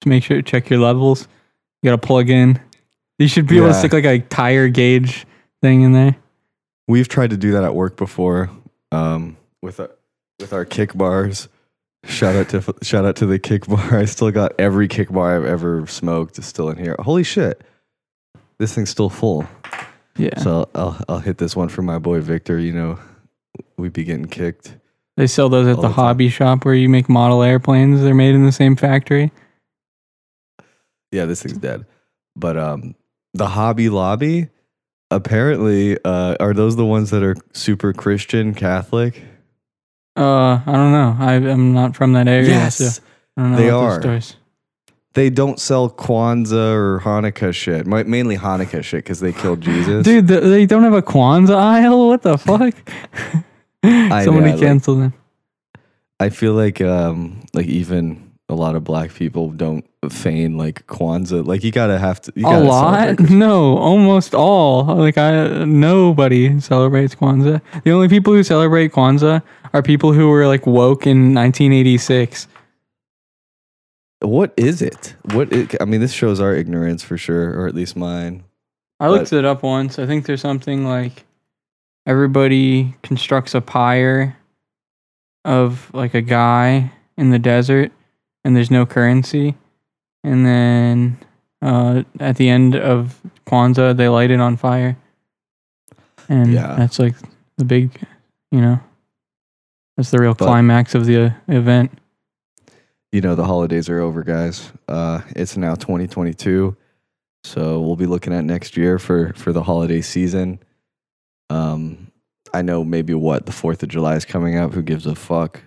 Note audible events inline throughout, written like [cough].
to make sure check your levels. You gotta plug in. You should be able to Yeah. stick like a tire gauge thing in there. We've tried to do that at work before um, with our, with our kick bars. Shout out to shout out to the kick bar. [laughs] I still got every kick bar I've ever smoked is still in here. Holy shit, this thing's still full. Yeah. So I'll I'll hit this one for my boy Victor. You know, We'd be getting kicked. They sell those at All the the time. hobby shop where you make model airplanes. They're made in the same factory. Yeah, this thing's dead. But um, the Hobby Lobby, apparently, uh, are those the ones that are super Christian Catholic? Uh, I don't know. I, I'm not from that area. so I don't know they are. They don't sell Kwanzaa or Hanukkah shit. Mainly Hanukkah shit because they killed Jesus. Dude, th- they don't have a Kwanzaa aisle. What the fuck? [laughs] Somebody know, like- canceled them. I feel like um, like even a lot of black people don't feign like Kwanzaa. Like you gotta have to. You A lot? No, almost all. Like I, nobody celebrates Kwanzaa. The only people who celebrate Kwanzaa are people who were like woke in 1986. What is it? What? I mean, this shows our ignorance for sure, or at least mine. I looked it up once. I think there's something like everybody constructs a pyre of like a guy in the desert and there's no currency. And then uh, at the end of Kwanzaa, they light it on fire. And Yeah. that's like the big, you know, that's the real But- climax of the uh, event. you know the holidays are over guys uh it's now 2022 so we'll be looking at next year for for the holiday season um i know maybe what the fourth of july is coming up who gives a fuck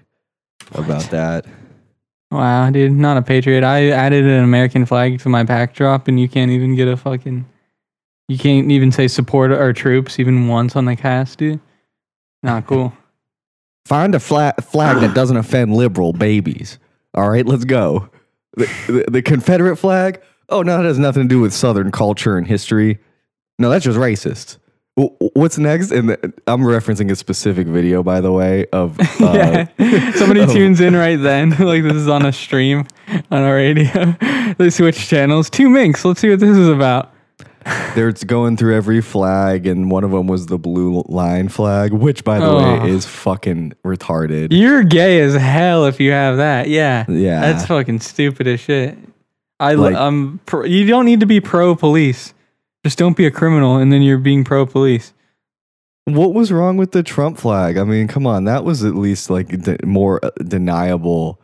about that Wow, dude, not a patriot. I added an American flag to my backdrop, and you can't even get a fucking. You can't even say support our troops even once on the cast, dude. Not [laughs] cool. find a flag flag that doesn't [sighs] offend liberal babies all right let's go the, the, the confederate flag oh no that has nothing to do with southern culture and history no that's just racist what's next and i'm referencing a specific video by the way of [laughs] uh, yeah, [laughs] somebody oh. tunes in right then. [laughs] like this is on a stream on our radio. they switch channels. Two minks. Let's see what this is about. They're going through every flag, and one of them was the blue line flag, which, by the Oh. way, is fucking retarded. You're gay as hell if you have that. Yeah, Yeah. that's fucking stupid as shit. I Like- um, pro, you don't need to be pro police. Just don't be a criminal, and then you're being pro police. What was wrong with the Trump flag? I mean, come on, that was at least like de- more uh, deniable,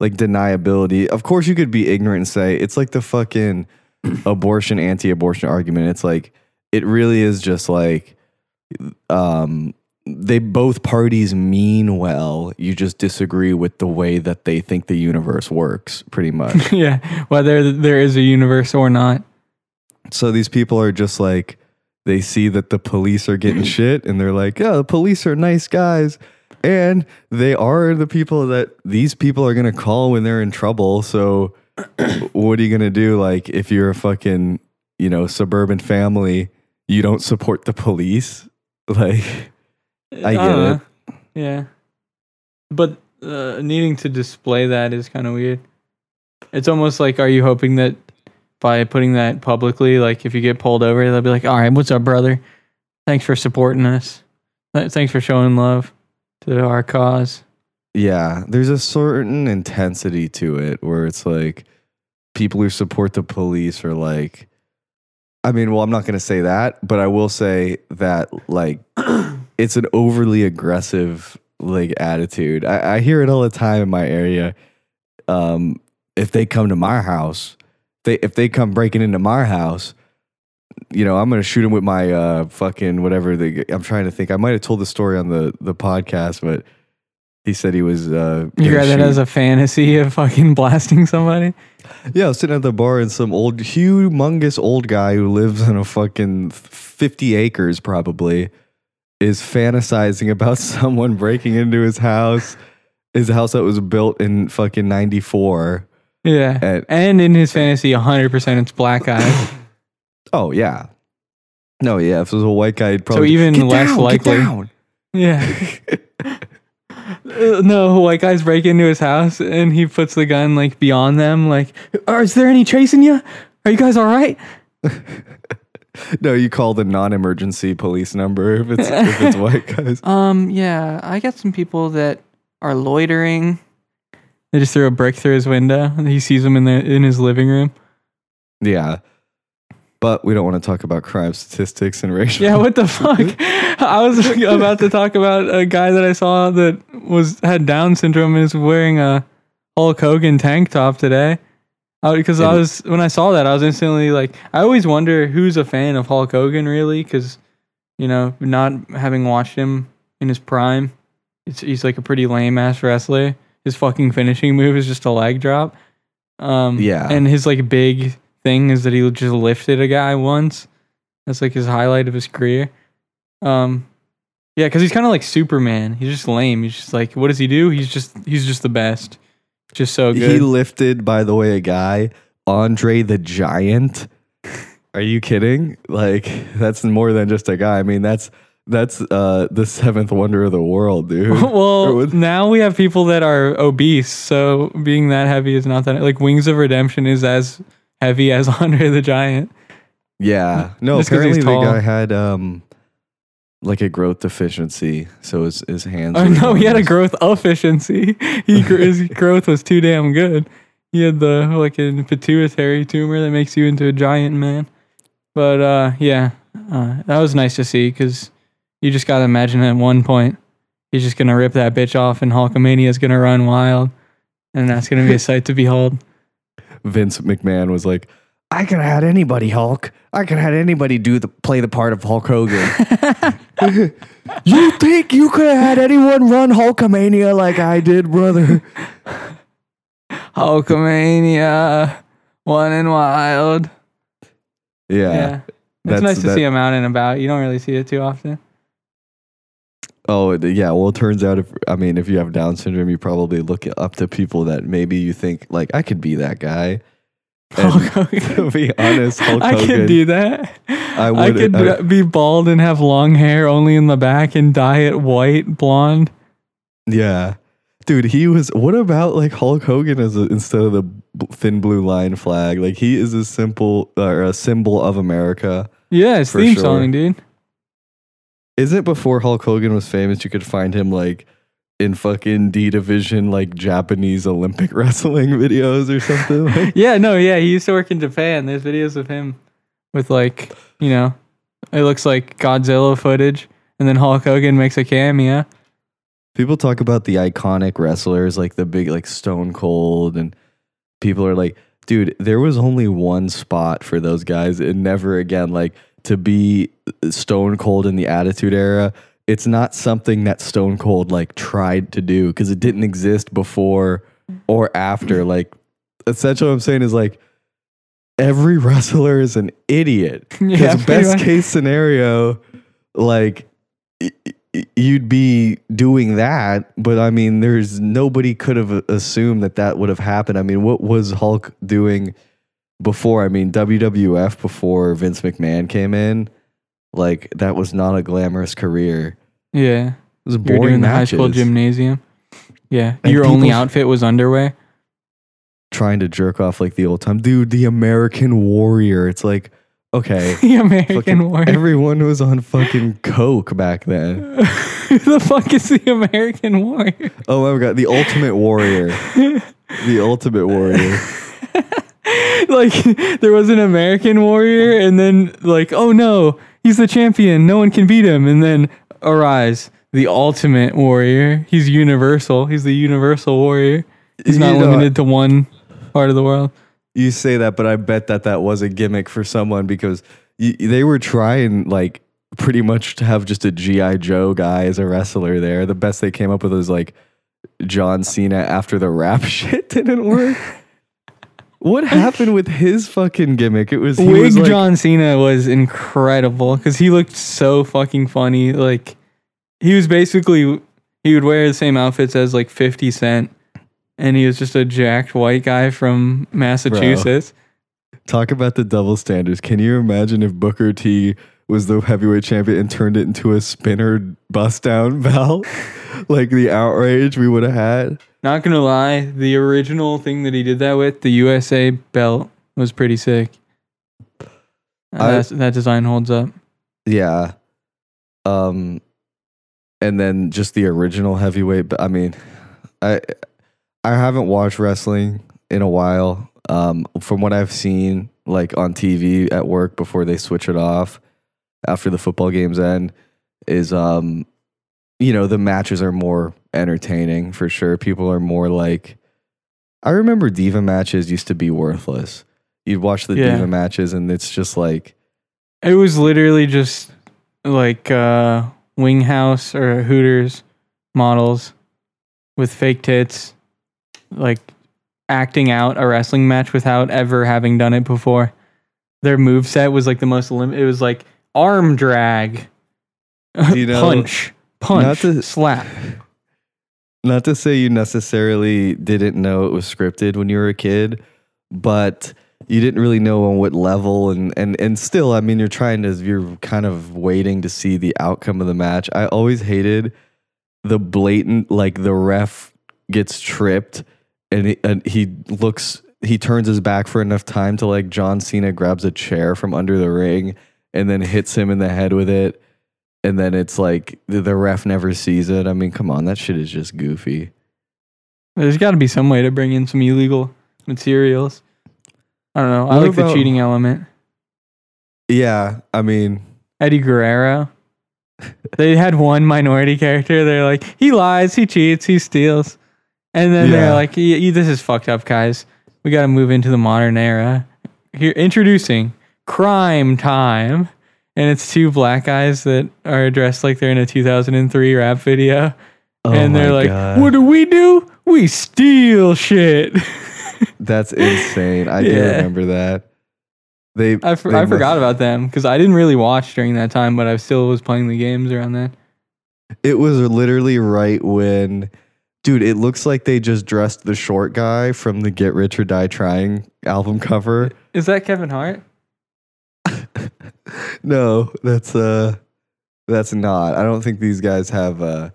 like deniability. Of course, you could be ignorant and say it's like the fucking [clears throat] abortion, anti-abortion argument. It's like it really is just like, um, they both parties mean well. You just disagree with the way that they think the universe works, pretty much. [laughs] yeah, whether there is a universe or not. So these people are just like they see that the police are getting [laughs] shit and they're like, "Yeah, the police are nice guys." And they are the people that these people are going to call when they're in trouble. So [clears throat] what are you going to do like if you're a fucking, you know, suburban family, you don't support the police? [laughs] Like I get don't it. Yeah, but uh, needing to display that is kind of weird. It's almost like, are you hoping that by putting that publicly, like if you get pulled over, they'll be like, "All right, what's up, brother? Thanks for supporting us. Thanks for showing love to our cause." Yeah, there's a certain intensity to it where it's like people who support the police are like I mean, well, I'm not going to say that, but I will say that like [clears throat] it's an overly aggressive like attitude. I, I hear it all the time in my area. Um, if they come to my house, they if they come breaking into my house, you know, I'm gonna shoot them with my uh fucking whatever. They, I'm trying to think. I might have told the story on the the podcast, but he said he was. uh You got that as a fantasy of fucking [laughs] blasting somebody? yeah, I was sitting at the bar and some old, humongous old guy who lives in a fucking 50 acres probably is fantasizing about [laughs] someone breaking into his house, his house that was built in fucking 94. Yeah. And- And in his fantasy, 100% it's black guys. [laughs] Oh, yeah. No, yeah. If it was a white guy, he'd probably even "Get less down, likely." down." Yeah. [laughs] Uh, no, white guys break into his house and he puts the gun like beyond them. Like, "Are- is there any chasing you? Are you guys all right? [laughs] no, you call the non-emergency police number if it's if it's white guys. Um, yeah, I got some people that are loitering. They just threw a brick through his window and he sees them in the in his living room. Yeah. But we don't want to talk about crime statistics and racial. Yeah, what the [laughs] fuck? [laughs] I was [laughs] about to talk about a guy that I saw that was had Down syndrome and is wearing a Hulk Hogan tank top today. Because I And- was when I saw that, I was instantly like, I always wonder who's a fan of Hulk Hogan really, because you know, not having watched him in his prime, it's, he's like a pretty lame ass wrestler. His fucking finishing move is just a leg drop. Um, Yeah. and his like big thing is that he just lifted a guy once. That's like his highlight of his career. Um, yeah, because he's kind of like Superman. He's just lame. He's just like, what does he do? He's just he's just the best. Just so good. He lifted, by the way, a guy, Andre the Giant. [laughs] Are you kidding? Like that's more than just a guy. I mean, that's that's uh the seventh wonder of the world, dude. [laughs] Well, now we have people that are obese, so being that heavy is not that like Wings of Redemption is as heavy as [laughs] Andre the Giant. yeah. No, Just apparently the guy had um like a growth deficiency, so his his hands. Oh no, he had a growth efficiency. [laughs] He his growth was too damn good. He had the like a pituitary tumor that makes you into a giant man. But uh, yeah, uh, that was nice to see because you just gotta imagine at one point he's just gonna rip that bitch off and Hulkamania is gonna run wild, and that's gonna be a sight to behold. [laughs] Vince McMahon was like, I could have had anybody Hulk. I could have had anybody do the play the part of Hulk Hogan. [laughs] [laughs] you think you could have had anyone run Hulkamania like I did, brother? Hulkamania, one and wild. Yeah. Yeah, it's that's- nice to that- see him out and about. You don't really see it too often. Oh, yeah. Well, it turns out if I mean if you have Down syndrome, you probably look up to people that maybe you think like I could be that guy. [laughs] [laughs] To be honest, Hulk I Hogan. could do that. I would. I, could I- be bald and have long hair only in the back and dye it white, blonde. yeah, dude. He was. What about like Hulk Hogan as a, instead of the b- thin blue line flag? Like he is a simple or a symbol of America. Yeah, his theme sure. song, dude. Isn't it before Hulk Hogan was famous? You could find him like in fucking D division like Japanese Olympic [laughs] wrestling videos or something. [laughs] Like, Yeah, no, yeah, he used to work in Japan. There's videos of him with like, you know, it looks like Godzilla footage, and then Hulk Hogan makes a cameo. people talk about the iconic wrestlers like the big like Stone Cold and people are like, dude, there was only one spot for those guys and never again like to be Stone Cold in the Attitude Era. It's not something that Stone Cold like tried to do because it didn't exist before or after. Mm-hmm. Like essentially what I'm saying is like every wrestler is an idiot. [laughs] Yeah, Because pretty best much. case scenario, like y- y- you'd be doing that, but I mean, there's nobody could have assumed that that would have happened. I mean, what was Hulk doing before? I mean, WWF before Vince McMahon came in, like that was not a glamorous career. Yeah, It was boring doing the high school gymnasium. Yeah, And your only outfit was underwear. Trying to jerk off like the old time, dude. The American Warrior. It's like, okay, [laughs] the American fucking Warrior. everyone was on fucking coke back then. [laughs] Who the fuck is the American Warrior? Oh my god, the Ultimate Warrior. [laughs] the Ultimate Warrior. [laughs] like there was an American warrior, and then like, oh no, he's the champion. No one can beat him. And then arise, the ultimate warrior. He's universal. He's the universal warrior. He's not You know, limited to one part of the world. You say that, but I bet that that was a gimmick for someone because y they were trying like pretty much to have just a GI Joe guy as a wrestler there. The best they came up with was like John Cena after the rap [laughs] shit didn't work. What happened with his fucking gimmick? It was he Wig was like, John Cena was incredible because he looked so fucking funny. Like he was basically he would wear the same outfits as like Fifty Cent, and he was just a jacked white guy from Massachusetts. Talk about the double standards. Can you imagine if Booker T was the heavyweight champion and turned it into a spinner bust down [laughs] belt, like the outrage we would have had. Not gonna lie, the original thing that he did that with, the USA belt, was pretty sick. I- that's- that design holds up. Yeah. Um and then just the original heavyweight but I mean I I haven't watched wrestling in a while. Um from what I've seen like on TV at work before they switch it off after the football games end is um you know the matches are more entertaining for sure. People are more like I remember diva matches used to be worthless. You'd watch the Yeah. diva matches and it's just like It was literally just like uh, Wing House or Hooters models with fake tits, like acting out a wrestling match without ever having done it before. Their move set was like the most lim- It was like arm drag, you [laughs] know- punch, punch, Not to- slap. not to say you necessarily didn't know it was scripted when you were a kid, but you didn't really know on what level and and and still, I mean, you're trying to you're kind of waiting to see the outcome of the match. I always hated the blatant like the ref gets tripped and he, and he looks he turns his back for enough time to like John Cena grabs a chair from under the ring and then hits him in the head with it and then it's like the, the ref never sees it. I mean, come on, that shit is just goofy. There's got to be some way to bring in some illegal materials. I don't know. I What like the cheating element. Yeah, I mean, Eddie Guerrero. they had one minority character. They're like, he lies, he cheats, he steals. And then Yeah. they're like, "Y- y- this is fucked up, guys. We got to move into the modern era. Here, introducing Cryme Tyme. And it's two black guys that are dressed like they're in a 2003 rap video. oh and they're like, God. what do we do? We steal shit. [laughs] That's insane. I do remember that. They, I, for, they I must- forgot about them because I didn't really watch during that time, but I still was playing the games around then. It was literally right when, dude. It looks like they just dressed the short guy from the "Get Rich or Die Trying" album cover. Is that Kevin Hart? [laughs] no, that's uh, that's not. I don't think these guys have uh,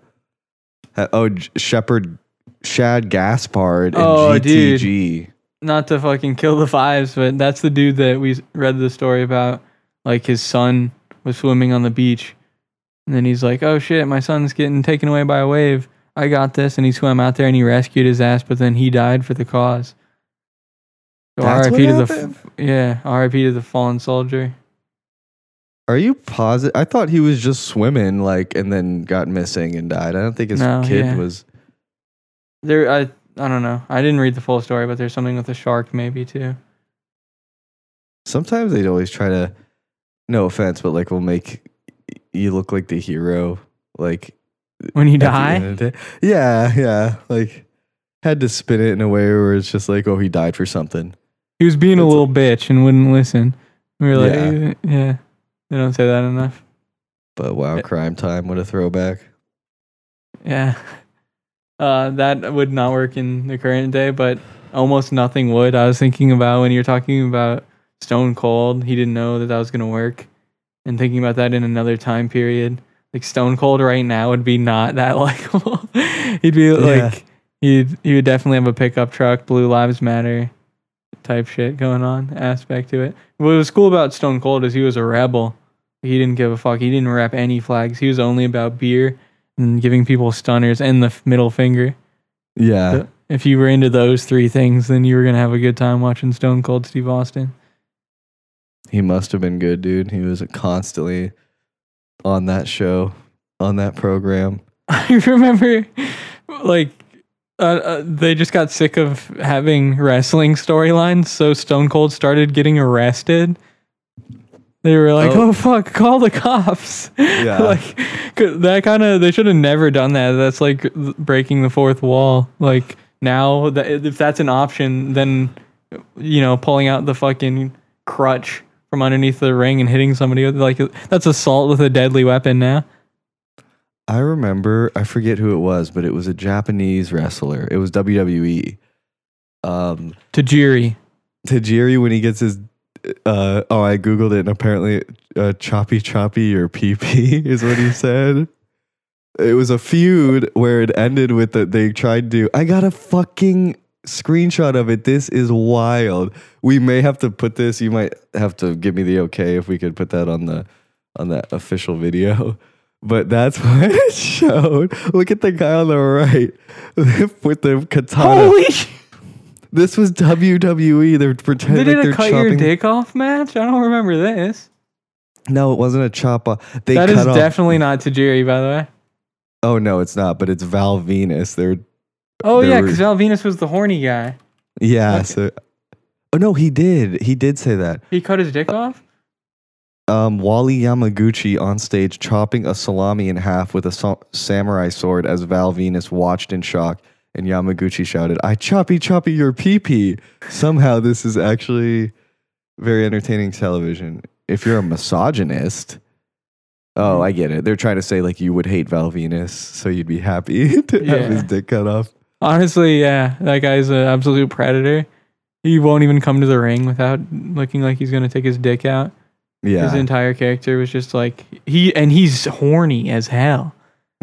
ha- oh Shepard, Shad Gaspard, and Oh, dude. Not to fucking kill the fives, but that's the dude that we read the story about. Like his son was swimming on the beach, and then he's like, "Oh shit, my son's getting taken away by a wave. I got this." And he swam out there and he rescued his ass, but then he died for the cause. So That's R.I.P. to the happened? f- yeah, R.I.P. to the fallen soldier. Are you positive? I thought he was just swimming, like, and then got missing and died. I don't think his No, kid yeah. was. There, I I don't know. I didn't read the full story, but there's something with a shark maybe too. Sometimes they'd always try to, no offense, but like, we'll make you look like the hero, like When you at the die, of the day. Yeah, yeah. Like, had to spin it in a way where it's just like, oh, he died for something. he was being a It's- little bitch and wouldn't listen. We were like, Yeah. yeah. Yeah, they don't say that enough. But wow, Yeah. Cryme Tyme! What a throwback. Yeah. [laughs] Uh, that would not work in the current day, but almost nothing would. I was thinking about when you're talking about Stone Cold, he didn't know that that was going to work. And thinking about that in another time period, like Stone Cold right now would be not [laughs] that likable. He'd be like, he'd, he would definitely have a pickup truck, Blue Lives Matter type shit going on, aspect to it. What was cool about Stone Cold is he was a rebel. He didn't give a fuck. He didn't rep any flags. He was only about beer and giving people stunners and the middle finger. Yeah, So if you were into those three things, then you were gonna have a good time watching Stone Cold Steve Austin. he must have been good, dude. He was constantly on that show, on that program. [laughs] I remember, like, uh, uh, they just got sick of having wrestling storylines, so Stone Cold started getting arrested. They were like, Oh. "Oh, fuck, call the cops!" [laughs] Yeah. like that kind of they should have never done that. That's like breaking the fourth wall. Like now, that if that's an option, then you know, pulling out the fucking crutch from underneath the ring and hitting somebody with like that's assault with a deadly weapon now. I remember, I forget who it was, but it was a Japanese wrestler. It was WWE. Um, Tajiri. Tajiri when he gets his uh, oh, I googled it, and apparently, uh, "choppy choppy" or "PP" [laughs] is what he said. It was a feud where it ended with that they tried to. I got a fucking screenshot of it. This is wild. We may have to put this. You might have to give me the okay if we could put that on the on that official video. But that's [laughs] what it showed. Look at the guy on the right [laughs] with the katana. Holy! This was WWE. They're pretending They did like a they're cut your chopping. dick off match. I don't remember this. No, it wasn't a chop off. They That cut is off. definitely not Tajiri, by the way. oh no, it's not. But it's Val Venis. They're Oh There yeah, because Val Venis was the horny guy. yeah. Okay. So, oh no, he did. He did say that. He cut his dick off. Um, Wally Yamaguchi on stage chopping a salami in half with a sa- samurai sword as Val Venis watched in shock. And Yamaguchi shouted, "I choppy choppy your pee pee." Somehow, this is actually very entertaining television. If you're a misogynist, oh, I get it. They're trying to say like you would hate Val Venis, so you'd be happy [laughs] to have Yeah. his dick cut off. Honestly, yeah, that guy's an absolute predator. He won't even come to the ring without looking like he's gonna take his dick out. Yeah, His entire character was just like he, and he's horny as hell.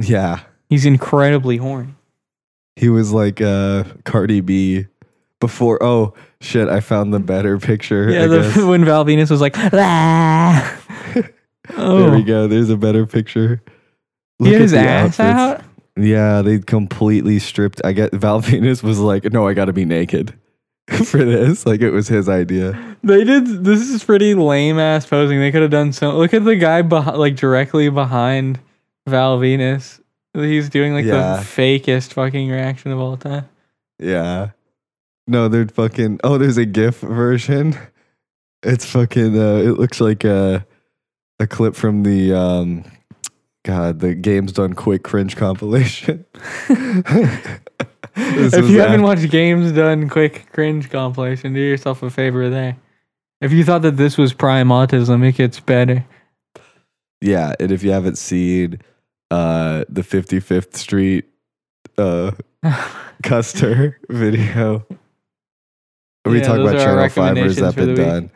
yeah. He's incredibly horny. He was like uh, Cardi B before. Oh shit! I found the better picture. Yeah, the, [laughs] when Val Venis was like, "Ah." oh, [laughs] There we go. There's a better picture. he Look his ass outfits. out. Yeah, they completely stripped. I get Val [laughs] Venis was like, no, I got to be naked [laughs] for this. Like it was his idea. They did. This is pretty lame ass posing. They could have done so. Look at the guy behind, like directly behind Val Venis. He's doing like Yeah. the fakest fucking reaction of all time. Yeah. No, they're fucking. Oh, there's a GIF version. [laughs] It's fucking. Uh, it looks like a a clip from the um, God, the games done quick cringe compilation. [laughs] If you haven't watched Games Done Quick Cringe compilation, do yourself a favor there. If you thought that this was prime autism, it gets better. Yeah, and if you haven't seen uh the 55th Street uh [laughs] Custer video. We Yeah, those about Channel 5 or has that been week. done?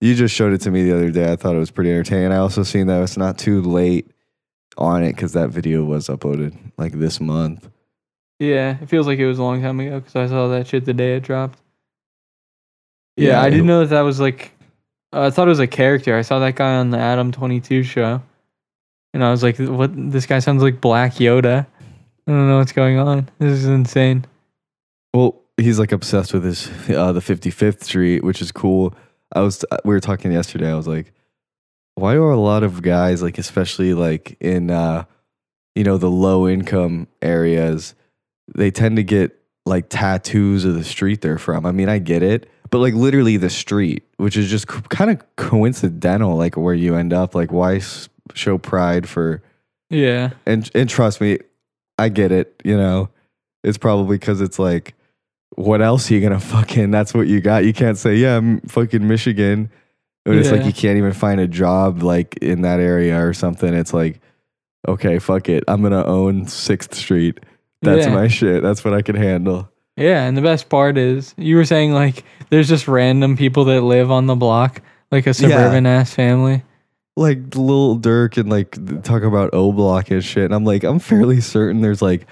You just showed it to me the other day. I thought it was pretty entertaining. I also seen that it's not too late on it because that video was uploaded like this month. Yeah, it feels like it was a long time ago because I saw that shit the day it dropped. Yeah, Yeah, I didn't know that that was like. Uh, I thought it was a character. I saw that guy on the Adam Twenty Two show, and I was like, "What? This guy sounds like Black Yoda." I don't know what's going on. This is insane. Well, he's like obsessed with his uh, the 55th Street, which is cool. I was we were talking yesterday. I was like, why are a lot of guys like, especially like in uh, you know the low income areas, they tend to get like tattoos of the street they're from. I mean, I get it, but like literally the street, which is just kind of coincidental, like where you end up. Like, why s- show pride for? Yeah, and and trust me, I get it. You know, it's probably because it's like, what else are you gonna [laughs] fucking? That's what you got. You can't say, yeah, I'm fucking Michigan. But it's like you can't even find a job like in that area or something. It's like, okay, fuck it. I'm gonna own Sixth Street. That's Yeah. my shit. That's what I can handle. yeah. And the best part is, you were saying like, there's just random people that live on the block, like a suburban ass family. Like little Durk and like talk about O Block and shit. And I'm like, I'm fairly certain there's like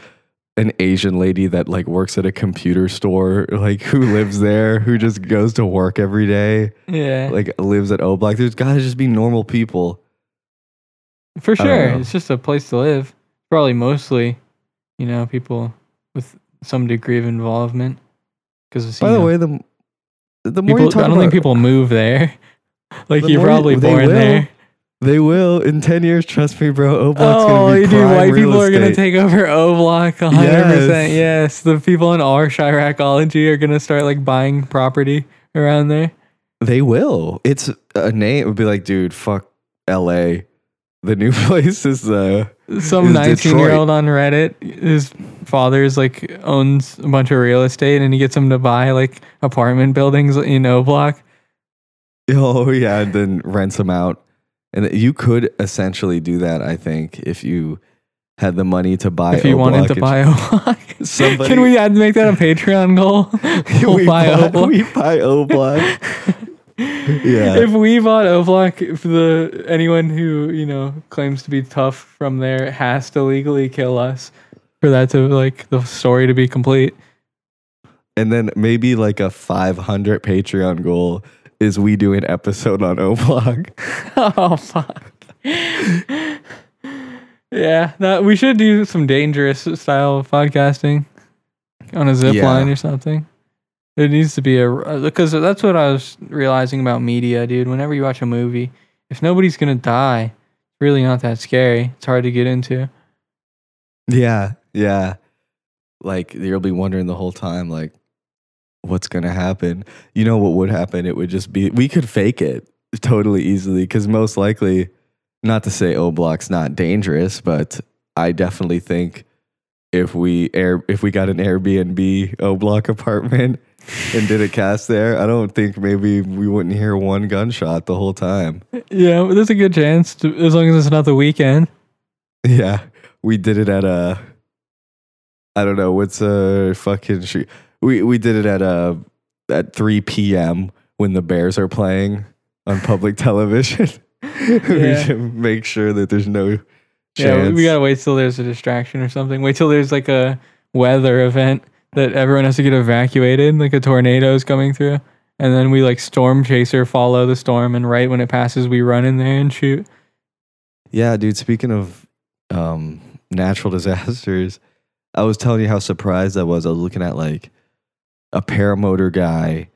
an Asian lady that like works at a computer store, like who lives there, who just goes to work every day, Yeah, like lives at O Block. There's gotta just be normal people. for sure. It's just a place to live. Probably mostly, you know, people with some degree of involvement. Because By the way, the the more people, you talk I don't about, think people move there. [laughs] like The you're you- probably they born will. there. they will in ten years. Trust me, bro. O Block's Oh, gonna be dude, white people are gonna take over O Block 100%. Yes. Yes. the people in our Chiracology are gonna start like buying property around there. They will. It's a name. It would be like, dude, fuck L.A. The new [laughs] place is uh Some Is 19 year old on Reddit, his father's like owns a bunch of real estate and he gets him to buy like apartment buildings in O Block. [laughs] Oh yeah, and then rents them out. And you could essentially do that, I think, if you had the money to buy. if you O wanted to Block buy [laughs] O Block. Somebody- Can we add, make that a Patreon goal? We'll we, buy O-Block. we buy O Block. Yeah. If we bought O Block, if the anyone who you know claims to be tough from there has to legally kill us for that to like the story to be complete. And then maybe like a 500 Patreon goal is we do an episode on O Block. [laughs] oh fuck. yeah, that we should do some dangerous style of podcasting on a zip Yeah. line or something. There needs to be a because uh, that's what I was realizing about media, dude. Whenever you watch a movie, if nobody's gonna die, it's really not that scary. It's hard to get into. Yeah, yeah. Like you'll be wondering the whole time, like, what's gonna happen? You know what would happen? It would just be we could fake it totally easily because most likely, not to say O Block's not dangerous, but I definitely think if we air if we got an Airbnb O Block apartment and did a cast there, I don't think maybe we wouldn't hear one gunshot the whole time. Yeah, but there's a good chance to, as long as it's not the weekend. Yeah, we did it at a. I don't know what's a fucking. Sh- we we did it at a at three p.m. when the Bears are playing on public [laughs] television. [laughs] we Yeah. should make sure that there's no chance. Yeah, we gotta wait till there's a distraction or something. Wait till there's like a weather event that everyone has to get evacuated, like a tornado is coming through, and then we like storm chaser follow the storm, and right when it passes, we run in there and shoot. Yeah, dude. Speaking of um, natural [laughs] disasters, I was telling you how surprised I was. I was looking at like a paramotor guy.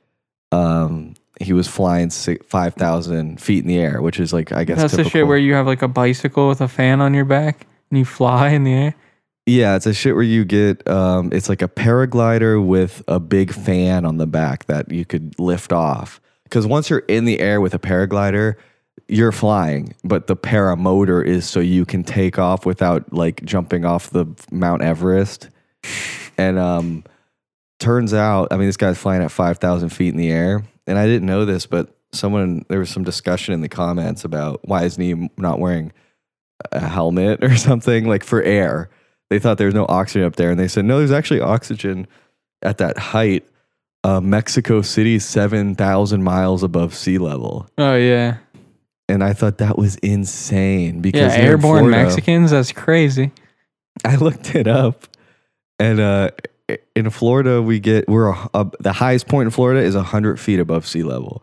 Um, he was flying five thousand feet in the air, which is like I guess That's the shit where you have like a bicycle with a fan on your back and you fly in the air. Yeah, it's a shit where you get um it's like a paraglider with a big fan on the back that you could lift off. Cuz once you're in the air with a paraglider, you're flying, but the paramotor is so you can take off without like jumping off the Mount Everest. And um turns out, I mean this guy's flying at 5,000 feet in the air, and I didn't know this, but someone there was some discussion in the comments about why isn't he not wearing a helmet or [laughs] something like for air they thought there was no oxygen up there and they said no there's actually oxygen at that height. Uh, mexico city 7000 miles above sea level. Oh yeah, and i thought that was insane because in Airborne Florida- Mexicans, that's crazy. i looked it up and uh, in florida we get we're a, a, the highest point in florida is 100 feet above sea level.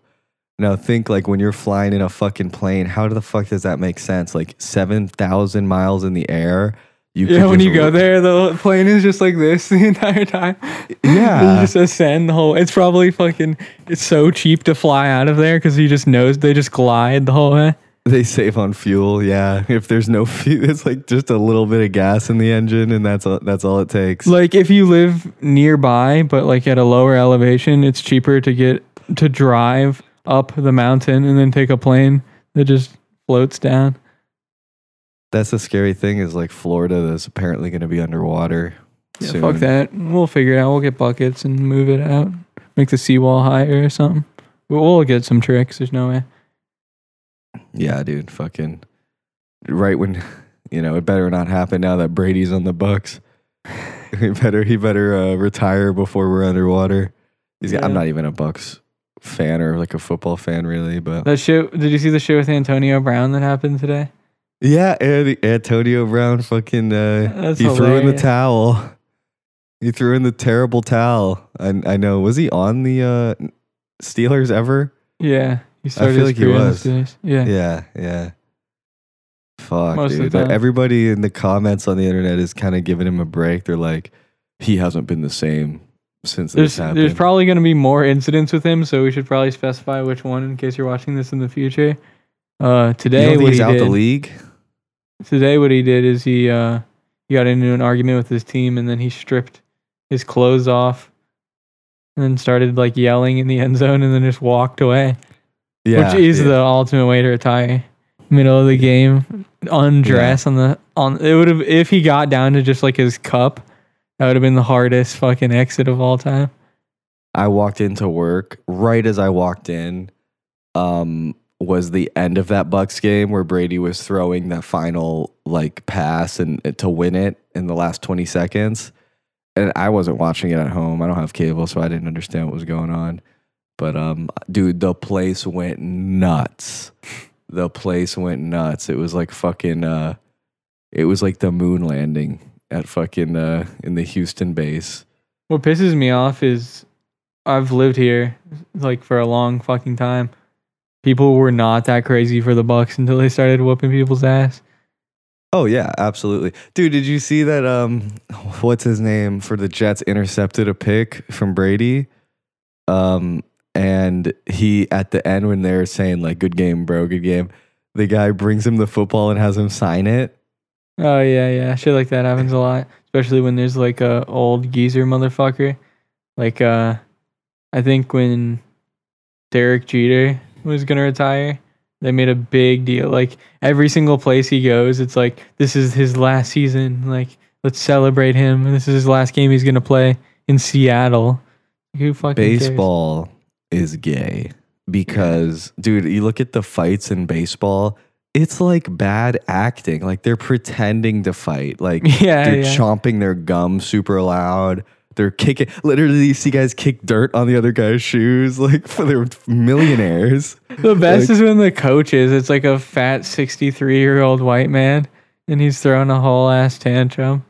Now think like when you're flying in a fucking plane how the fuck does that make sense? Like 7000 miles in the air you Yeah, when you go there, the plane is just like this [laughs] the entire time. Yeah. you just ascend the whole. It's probably fucking. It's so cheap to fly out of there because he just knows they just glide the whole way. They save on fuel, yeah. If there's no fuel, [laughs] it's like just a little bit of gas in the engine, and that's all, that's all it takes. Like if you live nearby, but like at a lower elevation, it's cheaper to get to drive up the mountain and then take a plane that just floats down. That's the scary thing is like Florida is apparently going to be underwater. Yeah, soon. fuck that. We'll figure it out. We'll get buckets and move it out. Make the seawall higher or something. We'll, we'll get some tricks. There's no way. Yeah, dude, fucking right when [laughs] you know it better not happen now that Brady's on the Bucs. [laughs] he better he better uh, retire before we're underwater. He's got, I'm not even a Bucs fan or like a football fan really, but That shit. Did you see the shit with Antonio Brown that happened today? Yeah, and Antonio Brown fucking uh, That's he threw in the towel. He threw in the terrible towel. I I know. Was he on the uh, Steelers ever? Yeah, he started feel like he career in the was. Yeah. Yeah, yeah. Fuck, Most dude. Everybody in the comments on the internet is kind of giving him a break. They're like, he hasn't been the same since There's this happened. there's probably going to be more incidents with him, so we should probably specify which one in case you're watching this in the future. Uh, today don't think what he's he out did. the league? Today what he did is he uh he got into an argument with his team and then he stripped his clothes off and then started like yelling in the end zone and then just walked away. Yeah, which is yeah. the ultimate way to retire. Middle of the game, undress on the on. It would have if he got down to just like his cup. That would have been the hardest fucking exit of all time. I walked into work right as I walked in. Um, was the end of that Bucs game where Brady was throwing that final like pass and to win it in the last twenty seconds, and I wasn't watching it at home. I don't have cable, so I didn't understand what was going on. But um, dude, the place went nuts. The place went nuts. It was like fucking. Uh, it was like the moon landing at fucking uh in the Houston base. What pisses me off is I've lived here like for a long fucking time. People were not that crazy for the Bucs until they started whooping people's ass. Oh yeah, absolutely. Dude, did you see that um what's his name for the Jets intercepted a pick from Brady? Um and he at the end when they're saying like good game, bro, good game, the guy brings him the football and has him sign it. Oh yeah, yeah. Shit like that happens a lot. Especially when there's like a old geezer motherfucker. Like uh I think when Derek Jeter was gonna retire, they made a big deal. Like every single place he goes, it's like this is his last season. Like let's celebrate him. This is his last game he's gonna play in Seattle. Who fucking cares? Baseball is gay because dude, you look at the fights in baseball, it's like bad acting. Like they're pretending to fight. Like [laughs] Yeah, they're yeah. chomping their gum super loud. They're kicking. Literally, you see guys kick dirt on the other guy's shoes. [laughs] Like for they're millionaires. The best Like- is when the coach is. It's like a fat sixty-three year old white man, and he's throwing a whole ass tantrum,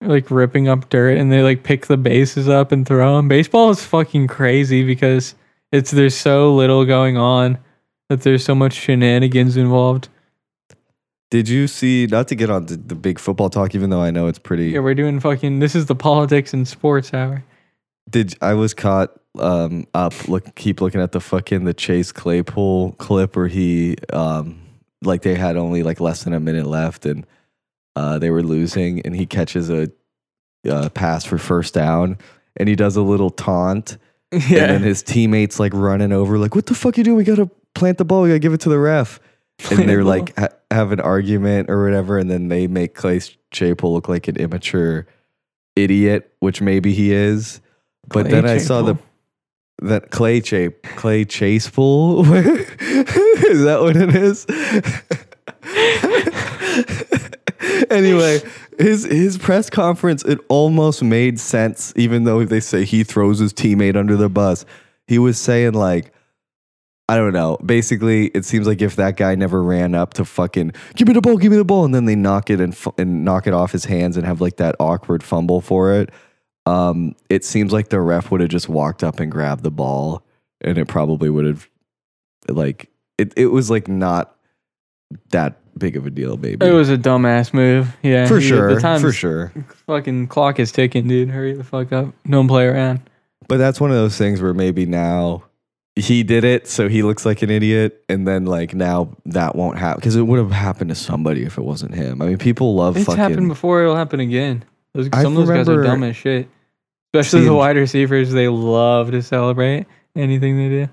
like ripping up dirt, and they like pick the bases up and throw them. Baseball is fucking crazy because it's there's so little going on that there's so much shenanigans involved. Did you see? Not to get on the, the big football talk, even though I know it's pretty. Yeah, we're doing fucking. This is the politics and sports hour. Did I was caught um up look keep looking at the fucking the Chase Claypool clip where he um like they had only like less than a minute left and uh they were losing and he catches a uh, pass for first down and he does a little taunt [laughs] and then his teammates like running over like what the fuck you doing we gotta plant the ball we gotta give it to the ref and they're like ha- have an argument or whatever and then they make Clay Chapel look like an immature idiot which maybe he is. But Clay then I saw the that Clay Chape Clay Chase [laughs] is that what it is? [laughs] Anyway his his press conference it almost made sense even though they say he throws his teammate under the bus. He was saying like I don't know. Basically, it seems like if that guy never ran up to fucking give me the ball, give me the ball, and then they knock it and fu- and knock it off his hands and have like that awkward fumble for it. Um, it seems like the ref would have just walked up and grabbed the ball, and it probably would have like it. It was like not that big of a deal, maybe It was a dumbass move. Yeah, for sure, The time's for sure. Fucking clock is ticking, dude. Hurry the fuck up. Don't play around. But that's one of those things where maybe now he did it, so he looks like an idiot, and then like now that won't happen because it would have happened to somebody if it wasn't him. I mean, people love It's fucking. happened before. It'll happen again. Those, I some of those guys are remember dumb as shit. Especially the seeing- wide receivers. They love to celebrate anything they do.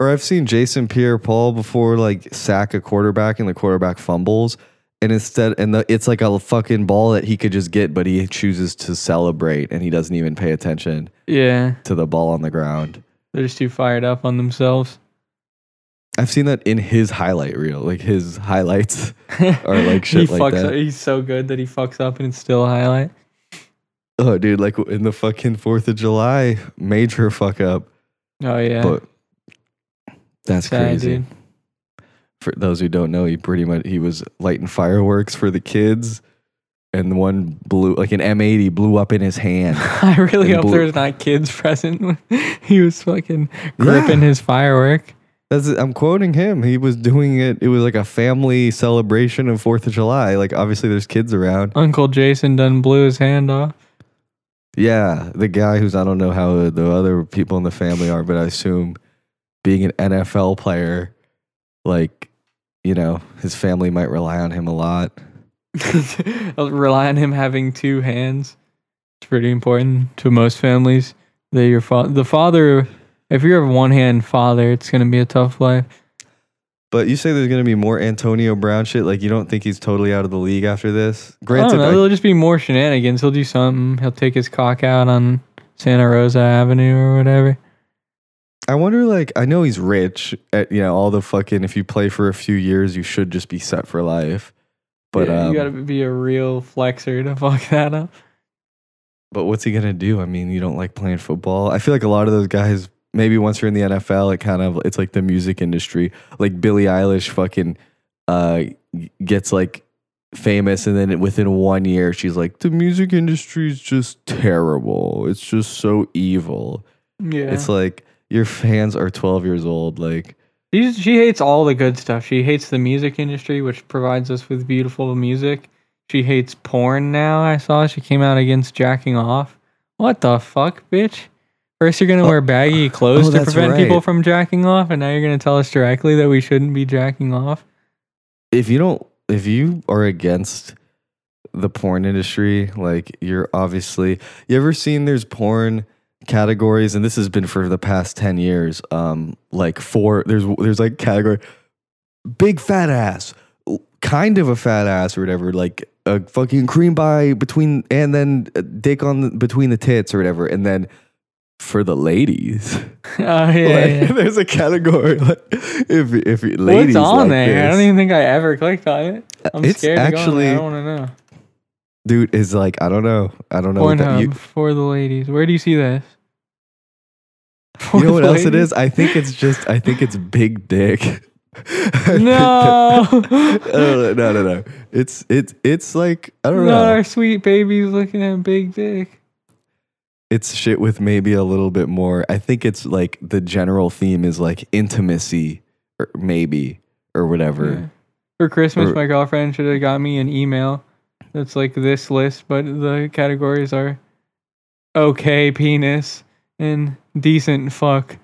or I've seen Jason Pierre-Paul before, like sack a quarterback and the quarterback fumbles, and instead, and the, it's like a fucking ball that he could just get, but he chooses to celebrate and he doesn't even pay attention Yeah, to the ball on the ground. They're just too fired up on themselves. I've seen that in his highlight reel, like his highlights. [laughs] Or like he shit like fucks that. Up. He's so good that he fucks up and it's still a highlight. Oh, dude, like in the fucking Fourth of July, major fuck up. Oh yeah, But that's Sad, crazy. dude. For those who don't know, he pretty much he was lighting fireworks for the kids, and one blew like an M80 blew up in his hand. [laughs] I really hope blue- there's not kids present [laughs] he was fucking gripping his firework. That's I'm quoting him. He was doing it. It was like a family celebration of Fourth of July. Like obviously there's kids around. Uncle Jason done blew his hand off. Yeah, the guy who's I don't know how the other people in the family are, but I assume being an NFL player, like you know, his family might rely on him a lot. [laughs] Rely on him having two hands. It's pretty important to most families. That your fa- the father, if you're a one hand father, it's gonna be a tough life. But you say there's gonna be more Antonio Brown shit. Like you don't think he's totally out of the league after this? I Granted, don't know. I- There'll just be more shenanigans. He'll do something. He'll take his cock out on Santa Rosa Avenue or whatever. I wonder, like, I know he's rich. At, you know, all the fucking. If you play for a few years, you should just be set for life. But Yeah, um, you gotta be a real flexer to [laughs] fuck that up. but what's he gonna do? I mean, you don't like playing football. I feel like a lot of those guys maybe once you're in the NFL, it kind of it's like the music industry. Like Billie Eilish fucking uh gets like famous and then within one year she's like the music industry is just terrible. It's just so evil. Yeah. It's like your fans are 12 years old like She's, she hates all the good stuff. She hates the music industry, which provides us with beautiful music. She hates porn now. I saw she came out against jacking off. What the fuck, bitch? First, you're gonna Oh, wear baggy [laughs] oh, clothes oh, to prevent people from jacking off, and now you're gonna tell us directly that we shouldn't be jacking off. if you don't if you are against the porn industry like you're obviously you ever seen there's porn categories and this has been for the past 10 years um like four there's there's like category big fat ass kind of a fat ass or whatever like a fucking cream by between and then dick on the, between the tits or whatever and then for the ladies [laughs] oh yeah, like, yeah. [laughs] there's a category like if if ladies What's on like there? I don't even think I ever clicked on it. I'm It's scared actually- to go on. I don't want to know. Dude is like I don't know. I don't know. What that, Pornhub you, for the ladies. Where do you see this? [laughs] For you know what else it ladies? is? I think it's just I think it's big dick. [laughs] No, uh, no, no, no. It's it's it's like I don't not know. Not our sweet babies looking at big dick. It's shit with maybe a little bit more. I think it's like the general theme is like intimacy, or maybe or whatever. Yeah. For Christmas, Or- my girlfriend should have got me an email that's like this list, but the categories are okay penis and decent fuck.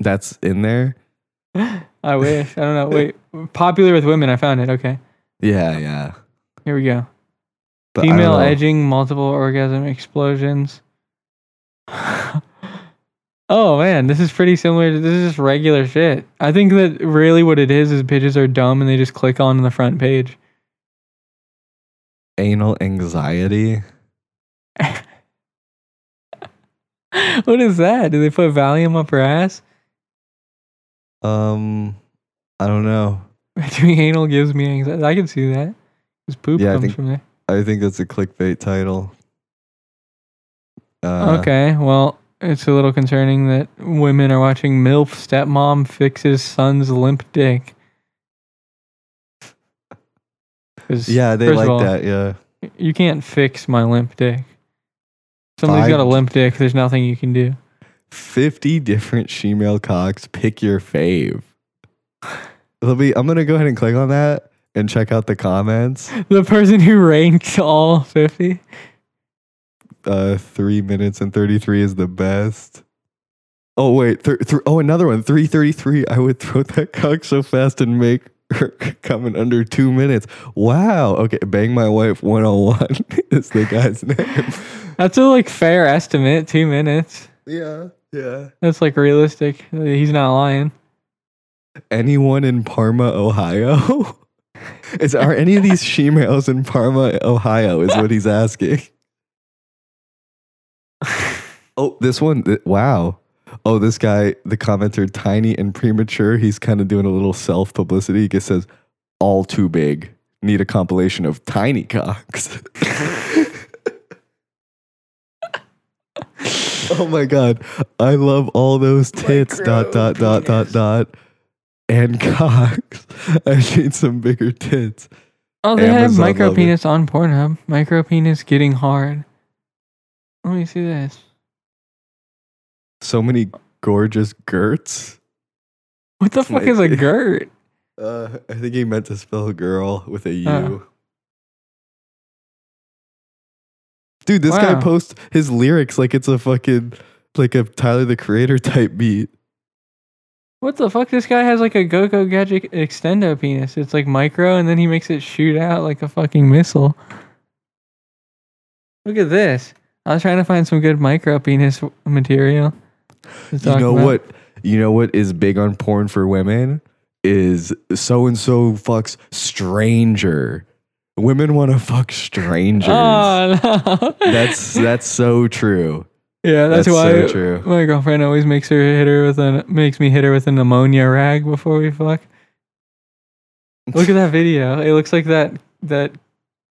That's in there. [laughs] I wish. I don't know. Wait, popular with women. I found it. Okay, Yeah, yeah. here we go. But Female edging, multiple orgasm explosions. [laughs] oh man, this is pretty similar to this is just regular shit. I think that really what it is is bitches are dumb and they just click on the front page. Anal anxiety. [laughs] what is that? Do they put Valium up her ass? Um, I don't know. [laughs] Doing anal gives me anxiety. I can see that. Because poop Yeah, comes think- from there. I think that's a clickbait title. Uh, okay, well, it's a little concerning that women are watching MILF stepmom fixes son's limp dick. 'Cause Yeah, they like all, that. Yeah. You can't fix my limp dick. Somebody's got a limp dick. There's nothing you can do. 50 different shemale cocks. Pick your fave. [sighs] Let me, I'm going to go ahead and click on that and check out the comments. [laughs] The person who ranked all 50. Uh, three minutes and 33 is the best. Oh, wait. Th- th- oh, another one. 333. I would throw that cock so fast and make [laughs] in under two minutes. Wow. Okay. Bang My Wife 101 [laughs] is the guy's name. That's a like fair estimate. Two minutes. Yeah. Yeah. That's like realistic. He's not lying. anyone in Parma, Ohio? [laughs] Is are any of these shemales in Parma, Ohio? Is what he's asking. Oh, this one. wow. Oh, this guy, the commenter, tiny and premature. He's kind of doing a little self publicity. He just says, "All too big. Need a compilation of tiny cocks." [laughs] oh my god, I love all those tits. Dot dot dot dot dot. And [laughs] cocks. I need some bigger tits. Oh, they have Amazon micro love it. penis on Pornhub. Micro penis getting hard. Let me see this. So many gorgeous girts. What the fuck is a girt? [laughs] Uh, I think he meant to spell girl with a U. Oh. Dude, this guy posts his lyrics like it's a fucking like a Tyler the Creator type beat. What the fuck? This guy has like a Go-Go Gadget extendo penis. It's like micro, and then he makes it shoot out like a fucking missile. Look at this. I was trying to find some good micro penis material. You know about. what? You know what is big on porn for women is so and so fucks stranger. Women want to fuck strangers. Oh no. That's that's so true. yeah. That's, That's why so true. my girlfriend always makes her hit her with an makes me hit her with an ammonia rag before we fuck. Look at that video. It looks like that that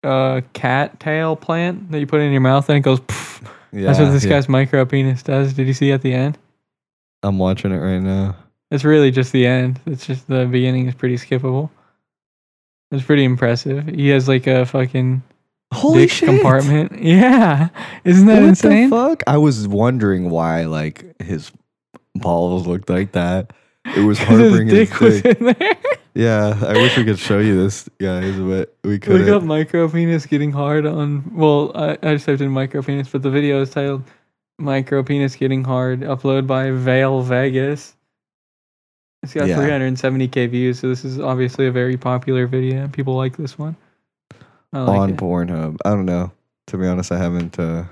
uh cat tail plant that you put in your mouth and it goes. Yeah, That's what this yeah. guy's micro penis does. Did you see at the end? I'm watching it right now. It's really just the end. It's just the beginning is pretty skippable. It's pretty impressive. He has like a fucking Holy dick shit! compartment. [laughs] Yeah, isn't that what insane? the fuck? I was wondering why like his balls looked like that. It was [laughs] hard his bringing his dick was dick. in there. [laughs] Yeah, I wish we could show you this, guys, but we couldn't. up micro penis getting hard on. Well, I, I just typed in micro penis, but the video is titled "Micro Penis Getting Hard," Upload by Vale Vegas. It's got Yeah. 370k views, so this is obviously a very popular video. People like this one. Like on it. Pornhub. I don't know. To be honest, I haven't. uh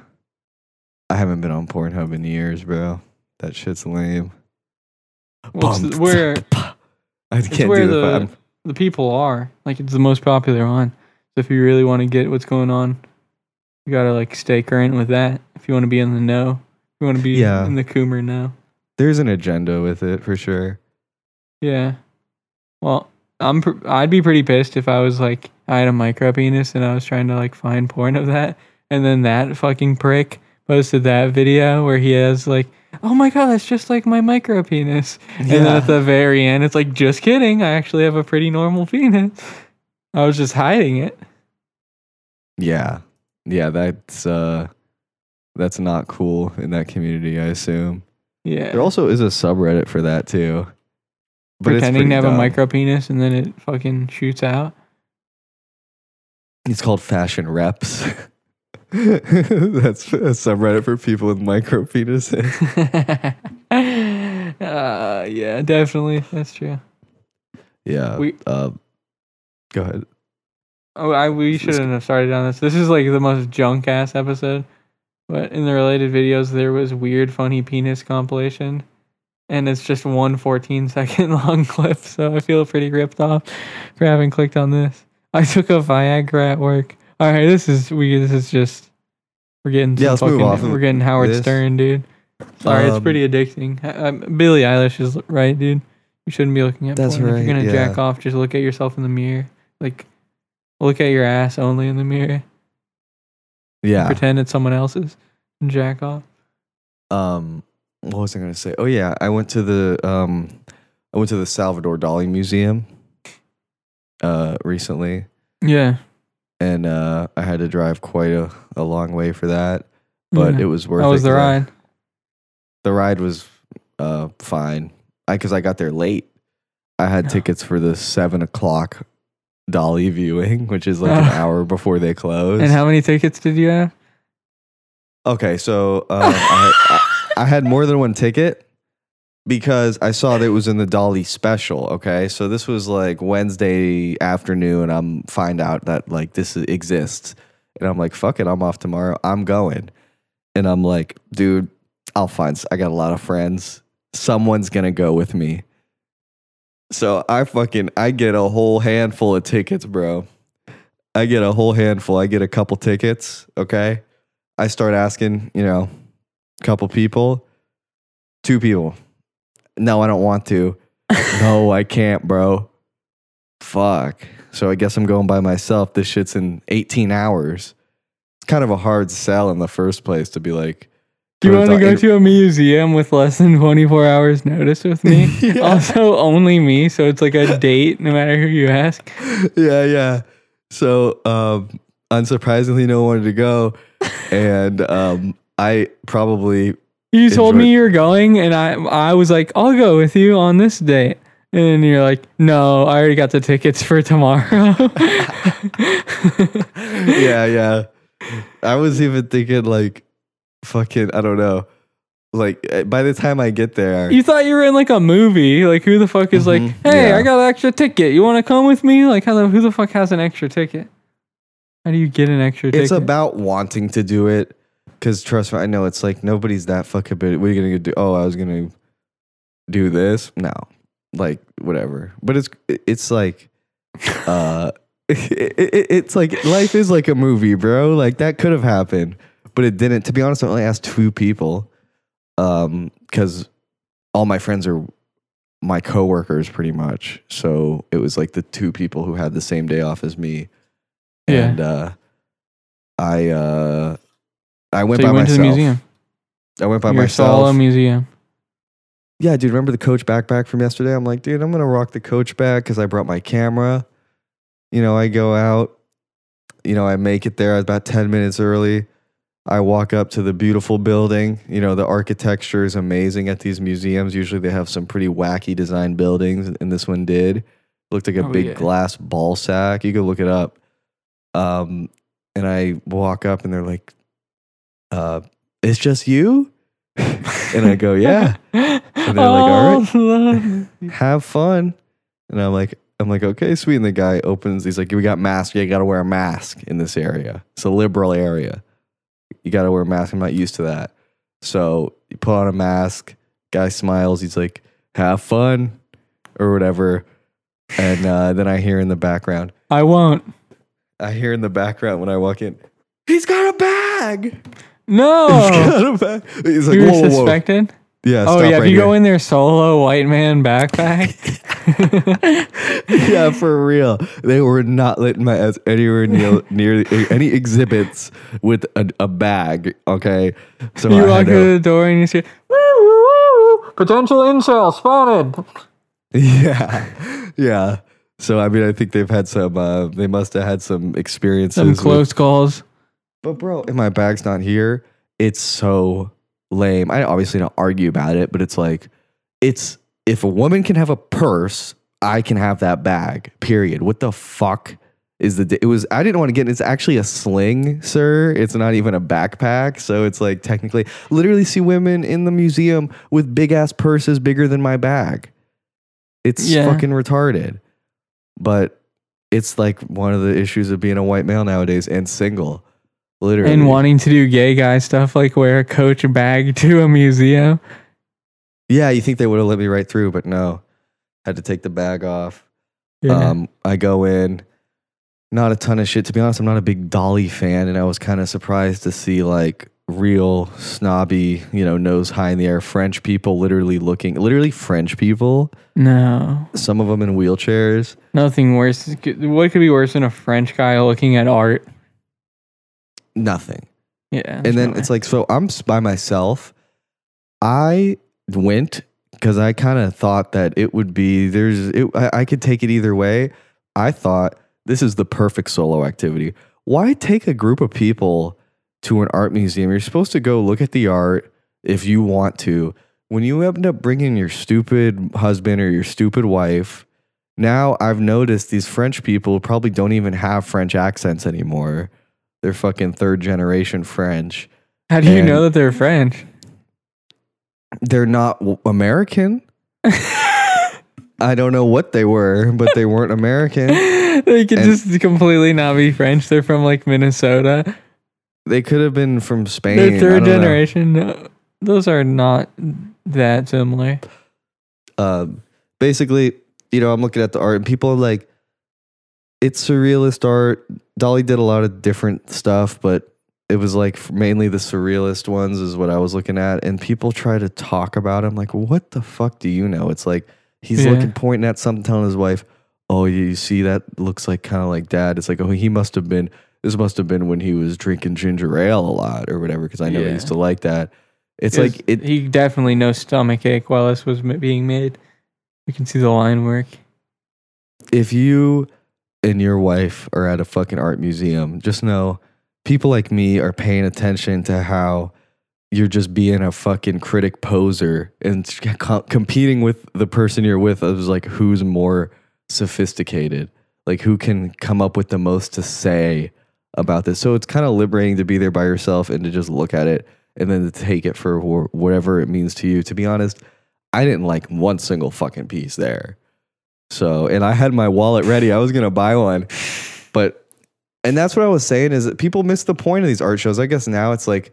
I haven't been on Pornhub in years, bro. That shit's lame. Well, it's where [laughs] I can't where do the. the the people are. Like it's the most popular one. So if you really want to get what's going on, you gotta like stay current with that. If you want to be in the know, if you want to be Yeah. in the Coomer now. there's an agenda with it for sure. Yeah. Well, I'm pr- I'd be pretty pissed if I was like I had a micro penis and I was trying to like find porn of that, and then that fucking prick posted that video where he has like, oh my god, that's just like my micro penis, and then at the very end, it's like, just kidding, I actually have a pretty normal penis. I was just hiding it. Yeah. Yeah, that's uh that's not cool in that community, I assume. Yeah. There also is a subreddit for that too. But Pretending to pretty have a dumb. micro penis and then it fucking shoots out. It's called fashion reps. [laughs] that's a subreddit for people with micro penises. [laughs] uh, yeah, definitely. That's true. Yeah. We- uh, go ahead. Oh, I we shouldn't have started on this. This is like the most junk ass episode. But in the related videos, there was weird, funny penis compilation, and it's just one 14 second [laughs] long clip. So I feel pretty ripped off for having clicked on this. I took a Viagra at work. All right, this is we. This is just we're getting Yeah, let's move off We're getting Howard this. Stern, dude. Sorry, it's Um, pretty addicting. Um, Billie Eilish is right, dude. You shouldn't be looking at That's porn. If right, you're gonna yeah. jack off, just look at yourself in the mirror. Like, look at your ass only in the mirror. Yeah. Pretend it's someone else's and jack off. um what was I gonna say? Oh yeah, I went to the um I went to the Salvador Dali Museum uh recently Yeah. and uh I had to drive quite a, a long way for that. But yeah. it was worth it. was the I- ride. the ride was uh fine. I cause I got there late. I had No. tickets for the seven o'clock Dali viewing, which is like an [laughs] hour before they close. And how many tickets did you have? Okay, so um, I, I, I had more than one ticket because I saw that it was in the Dali special. Okay, so this was like Wednesday afternoon. I'm find out that like this exists, and I'm like, fuck it, I'm off tomorrow. I'm going, and I'm like, dude, I'll find. I got a lot of friends. Someone's gonna go with me. So I fucking I get a whole handful of tickets, bro. I get a whole handful. I get a couple tickets. Okay. I start asking, you know, a couple people, two people. No, I don't want to. [laughs] no, I can't, bro. Fuck. So I guess I'm going by myself. This shit's in 18 hours. It's kind of a hard sell in the first place to be like, Do you want to go to a museum with less than 24 hours notice with me? [laughs] Yeah. Also, only me. So it's like a [laughs] date no matter who you ask. yeah, yeah. So, um, unsurprisingly, no one wanted to go, and um, I probably You told me you were going, and I I was like, I'll go with you on this date. And you're like, no, I already got the tickets for tomorrow. [laughs] yeah, yeah. I was even thinking like, fucking, I don't know. Like eh, by the time I get there, You thought you were in like a movie. Like, who the fuck is like, Mhm, hey, yeah. I got an extra ticket. You want to come with me? Like, how the, who the fuck has an extra ticket? How do you get an extra ticket? it's about wanting to do it. Because trust me, I know it's like nobody's that fucking bit. What are you gonna do? Oh, I was gonna do this. No, like whatever. But it's it's like, uh, [laughs] it, it, it's like life is like a movie, bro. Like that could have happened, but it didn't. To be honest, I only asked two people, um, because all my friends are my coworkers pretty much. So it was like the two people who had the same day off as me. Yeah. And uh I uh I went so by went myself. to the museum. I went by Your myself. solo museum. yeah, dude, remember the coach backpack from yesterday? I'm like, dude, I'm gonna rock the coach bag because I brought my camera. You know, I go out, you know, I make it there I was about 10 minutes early. I walk up to the beautiful building. You know, the architecture is amazing at these museums. Usually they have some pretty wacky design buildings, and this one did. Looked like a Oh, big yeah. glass ball sack. You could look it up. Um, and I walk up and they're like, uh, it's just you? [laughs] and I go, yeah, and they're like, "All right." [laughs] right. have fun. And I'm like, I'm like, okay, sweet. And the guy opens, he's like, we got masks. Yeah, you got to wear a mask in this area. It's a liberal area. You got to wear a mask. I'm not used to that. So you put on a mask. Guy smiles. He's like, have fun or whatever. And uh, then I hear in the background, I won't. I hear in the background when I walk in, he's got a bag. [laughs] He's No. got a bag. He's like, you were whoa, whoa, whoa. suspected? Yeah, oh, yeah. If you here. go in there solo, white man backpack. [laughs] [laughs] yeah, for real. They were not letting my ass anywhere near near any exhibits with a, a bag. Okay, so you I walk had through to, the door and you see woo, woo, woo, potential incel spotted. yeah, yeah. So I mean, I think they've had some. Uh, they must have had some experiences. Some with- close calls. but bro, if my bag's not here, it's so lame. I obviously don't argue about it, but it's like, it's if a woman can have a purse, I can have that bag. Period. What the fuck is the? di- It was. I didn't want to get. It's actually a sling, sir. It's not even a backpack. So it's like technically, literally see women in the museum with big ass purses bigger than my bag. It's Yeah. fucking retarded. But it's like one of the issues of being a white male nowadays and single. Literally. And wanting to do gay guy stuff like wear a coach bag [laughs] to a museum. Yeah, you think they would have let me right through, but no. Had to take the bag off. Yeah. Um, I go in, not a ton of shit. To be honest, I'm not a big Dali fan, and I was kind of surprised to see like real snobby, you know, nose high in the air French people literally looking, literally French people, no. some of them in wheelchairs. Nothing worse. What could be worse than a French guy looking at art? Nothing. Yeah. and then it's like so i'm by myself i went because i kind of thought that it would be there's it, I, I could take it either way. I thought this is the perfect solo activity. Why take a group of people to an art museum? You're supposed to go look at the art if you want to. When you end up bringing your stupid husband or your stupid wife now i've noticed these french people probably don't even have french accents anymore. They're fucking third generation french. How do you and- know that they're French? They're not w- American. [laughs] I don't know what they were, but they weren't American. [laughs] they could And- just completely not be French. They're from like Minnesota. They could have been from Spain. They're third generation. No, those are not that similar. Um, basically, you know, I'm looking at the art, and people are like, "It's surrealist art." Dali did a lot of different stuff, but it was like mainly the surrealist ones is what I was looking at, and people try to talk about him like, "What the fuck do you know?" It's like he's Yeah. looking, pointing at something, telling his wife, "Oh, you see that looks like kind of like dad." It's like, "Oh, he must have been." This must have been when he was drinking ginger ale a lot or whatever, because I know he used to like that. It's like it, he definitely no stomach ache while this was being made. You can see the line work. if you and your wife are at a fucking art museum, just know people like me are paying attention to how you're just being a fucking critic poser and [laughs] co- competing with the person you're with as like who's more sophisticated, like who can come up with the most to say about this. So it's kind of liberating to be there by yourself and to just look at it and then to take it for wh- whatever it means to you. To be honest, I didn't like one single fucking piece there. So, and I had my wallet ready. I was to buy one. But, and that's what I was saying is that people miss the point of these art shows. I guess now it's like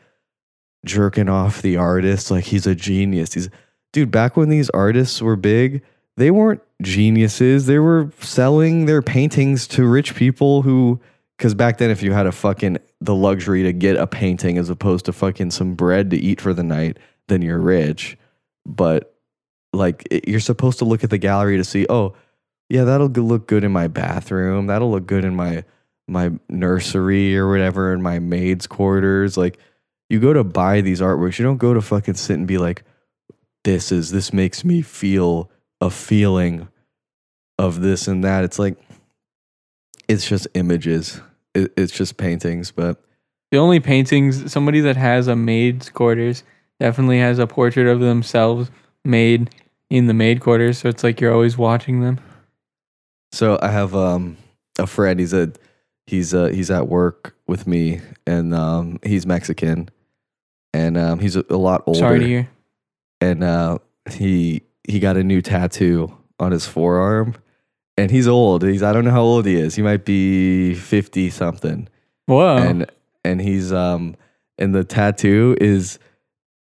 jerking off the artist. Like he's a genius. He's, dude, back when these artists were big, they weren't geniuses. They were selling their paintings to rich people who, because back then, if you had a fucking, the luxury to get a painting as opposed to fucking some bread to eat for the night, then you're rich. But like it, you're supposed to look at the gallery to see, oh, yeah, that'll look good in my bathroom. That'll look good in my my nursery or whatever in my maid's quarters. Like you go to buy these artworks, you don't go to fucking sit and be like, this is this makes me feel a feeling of this and that. It's like it's just images. It, it's just paintings, but The only paintings, somebody that has a maid's quarters definitely has a portrait of themselves made in the maid quarters. So it's like you're always watching them. So I have um a friend. He's a he's uh he's at work with me, and um he's Mexican, and um he's a, a lot older. Sorry to hear. And uh he he got a new tattoo on his forearm, and he's old. He's I don't know how old he is. He might be fifty something, Whoa. and and he's um and the tattoo is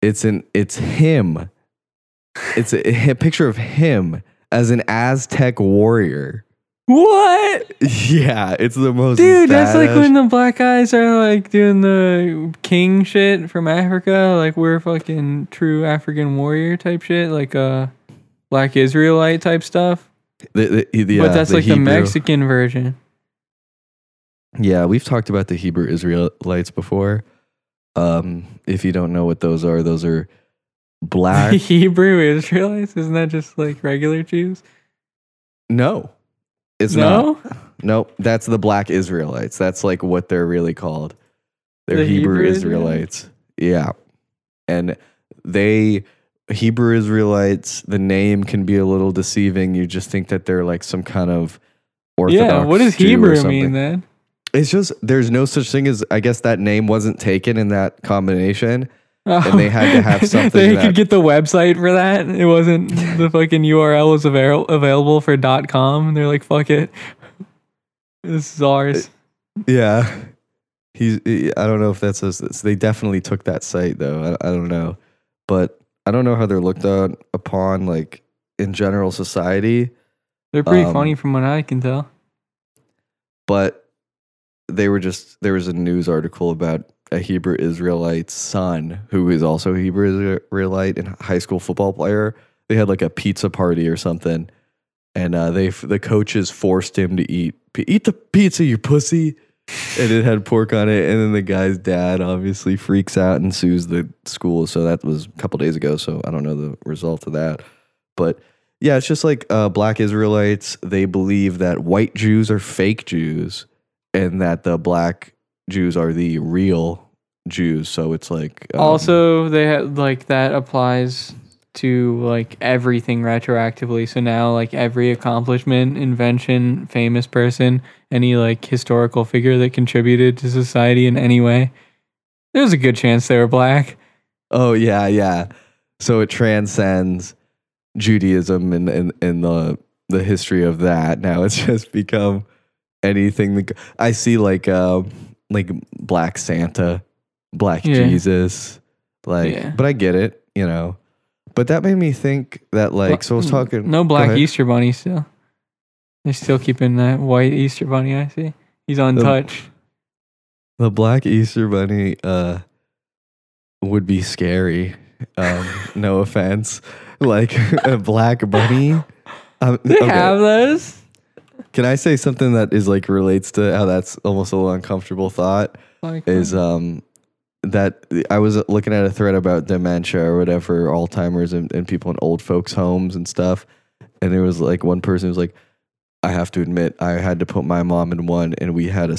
it's an it's him. It's a, a picture of him as an Aztec warrior. What? Yeah, it's the most Dude, that's like when the black guys are like doing the king shit from Africa. Like we're fucking true African warrior type shit. Like uh black Israelite type stuff. the, the, the, but that's like the Mexican version. Yeah, we've talked about the Hebrew Israelites before. Um, if you don't know what those are, those are black. [laughs] Hebrew Israelites? Isn't that just like regular Jews? no, it's not. Nope, that's the black Israelites. That's like what they're really called. They're The Hebrew, Hebrew Israelites. Yeah. And they Hebrew Israelites, the name can be a little deceiving. You just think that they're like some kind of Orthodox. Yeah, what does Jew Hebrew mean then? It's just there's no such thing as I guess that name wasn't taken in that combination. Oh. they had to have [laughs] something they could get the website for that. It wasn't the fucking URL was avail- available for .com. And they're like, fuck it. This is ours. Yeah. He's he- I don't know if that's a, they definitely took that site though. I, I don't know. But I don't know how they're looked on upon like in general society, They're pretty um, funny from what I can tell. but they were just there was a news article about a Hebrew Israelite son who is also a Hebrew Israelite and high school football player. They had like a pizza party or something, and uh, they the coaches forced him to eat eat the pizza, you pussy. And it had pork on it, and then the guy's dad obviously freaks out and sues the school. So that was a couple days ago. So I don't know the result of that, but yeah, it's just like uh, black Israelites. They believe that white Jews are fake Jews, and that the black Jews are the real Jews. So it's like um, also, they had like that applies to like everything retroactively. So now, like every accomplishment, invention, famous person, any like historical figure that contributed to society in any way, there's a good chance they were black. Oh yeah, yeah. So it transcends Judaism and and, and the the history of that. Now it's [laughs] just become anything. That, I see like um like Black Santa, Black Yeah. Jesus, like. Yeah. But I get it, you know. But that made me think that like so I was talking. No black. Easter bunny still. They're still keeping that white Easter bunny. I see. He's untouched. The Black Easter Bunny uh would be scary. Um, [laughs] no offense. Like [laughs] a black bunny. Um, [laughs] They okay. have those. Can I say something that is like relates to how that's almost a little uncomfortable thought? Like, Is um that I was looking at a thread about dementia or whatever, Alzheimer's and, and people in old folks' homes and stuff. And there was like one person was like, I have to admit, I had to put my mom in one, and we had a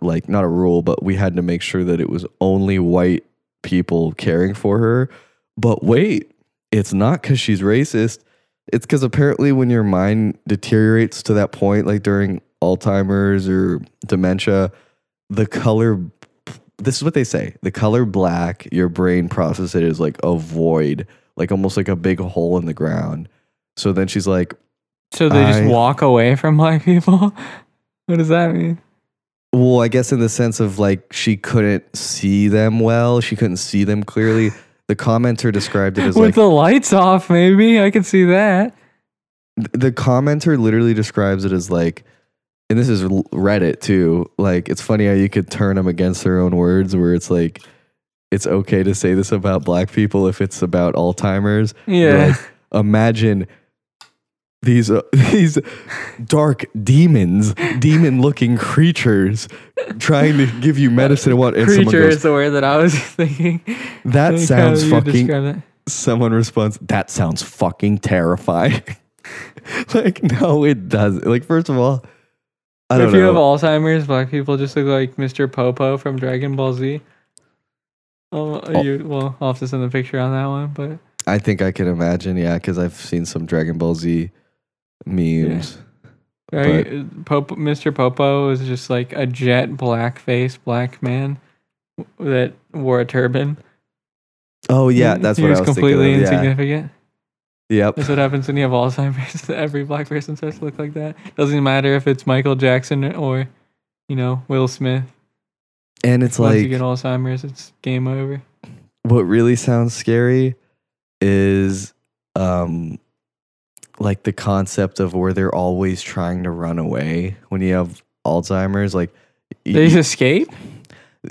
like not a rule, but we had to make sure that it was only white people caring for her. But wait, it's not because she's racist. It's because apparently when your mind deteriorates to that point, like during Alzheimer's or dementia, the color. This is what they say: the color black, your brain processes it as like a void, like almost like a big hole in the ground. So then she's like, so they just I- walk away from black people. [laughs] what does that mean? Well, I guess in the sense of like she couldn't see them well, she couldn't see them clearly. The commenter described it as With like the lights off, maybe I can see that. the commenter literally describes it as like, and this is Reddit too. Like, it's funny how you could turn them against their own words, where it's like, it's okay to say this about black people if it's about Alzheimer's. Yeah. like, imagine these uh, [laughs] these dark demons, demon-looking creatures, trying to give you medicine. And what? And Creature goes, is the word that I was [laughs] thinking. That Like sounds fucking someone responds, "That sounds fucking terrifying." [laughs] like, no, it doesn't. Like, first of all, I don't if you have. Alzheimer's, black people just look like Mr. Popo from Dragon Ball Z. Oh, Oh. you well, I'll have to send a picture on that one, but I think I can imagine, yeah, because I've seen some Dragon Ball Z memes. right, Popo, Mr. Popo is just like a jet black face black man that wore a turban. Oh yeah, that's he what was I was completely thinking. Of. Yeah. insignificant. Yep. That's what happens when you have Alzheimer's. [laughs] Every black person starts to look like that. Doesn't matter if it's Michael Jackson or, you know, Will Smith. And it's Once like you get Alzheimer's, it's game over. what really sounds scary is um like the concept of where they're always trying to run away when you have Alzheimer's. Like, They escape.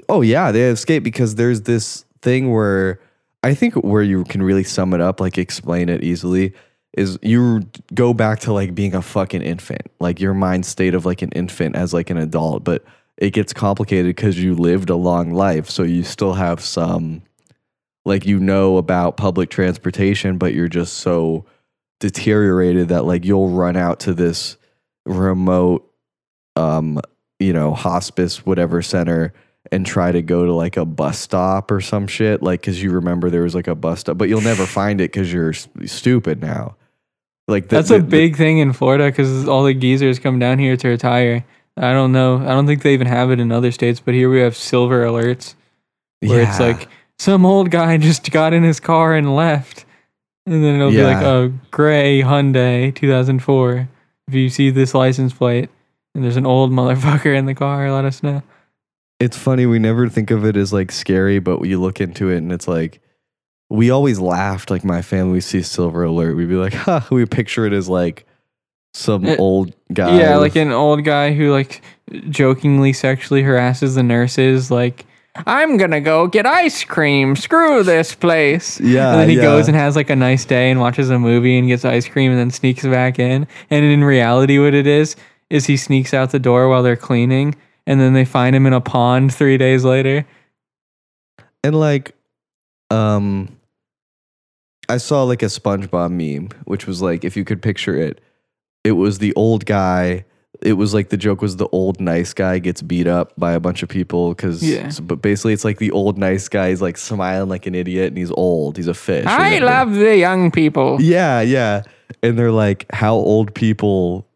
oh yeah, they escape because there's this thing where I think where you can really sum it up, like explain it easily, is you go back to like being a fucking infant, like your mind state of like an infant as like an adult, but it gets complicated because you lived a long life, so you still have some like you know about public transportation, but you're just so deteriorated that like you'll run out to this remote um you know hospice whatever center and try to go to like a bus stop or some shit like because you remember there was like a bus stop but you'll never find it because you're stupid now like the- That's the- a the- big thing in Florida because all the geezers come down here to retire. I don't know. I don't think they even have it in other states, but here we have silver alerts where it's like some old guy [laughs] just got in his car and left. And then it'll be like Yeah. a gray Hyundai 2004. If you see this license plate and there's an old motherfucker in the car, let us know. It's funny we never think of it as like scary but you look into it and it's like we always laughed like my family we see silver alert we'd be like [laughs] huh we picture it as like some Uh, old guy yeah, with- like an old guy who like jokingly sexually harasses the nurses, like, I'm gonna go get ice cream. Screw this place. yeah and then he yeah. goes and has like a nice day and watches a movie and gets ice cream and then sneaks back in. And in reality, what it is is he sneaks out the door while they're cleaning, and then they find him in a pond three days later. And like, um, I saw like a SpongeBob meme, which was like, if you could picture it, it was the old guy. It was like the joke was the old nice guy gets beat up by a bunch of people because, Yeah. but basically it's like the old nice guy is like smiling like an idiot and he's old. He's a fish. I love the young people. Yeah, yeah. And they're like how old people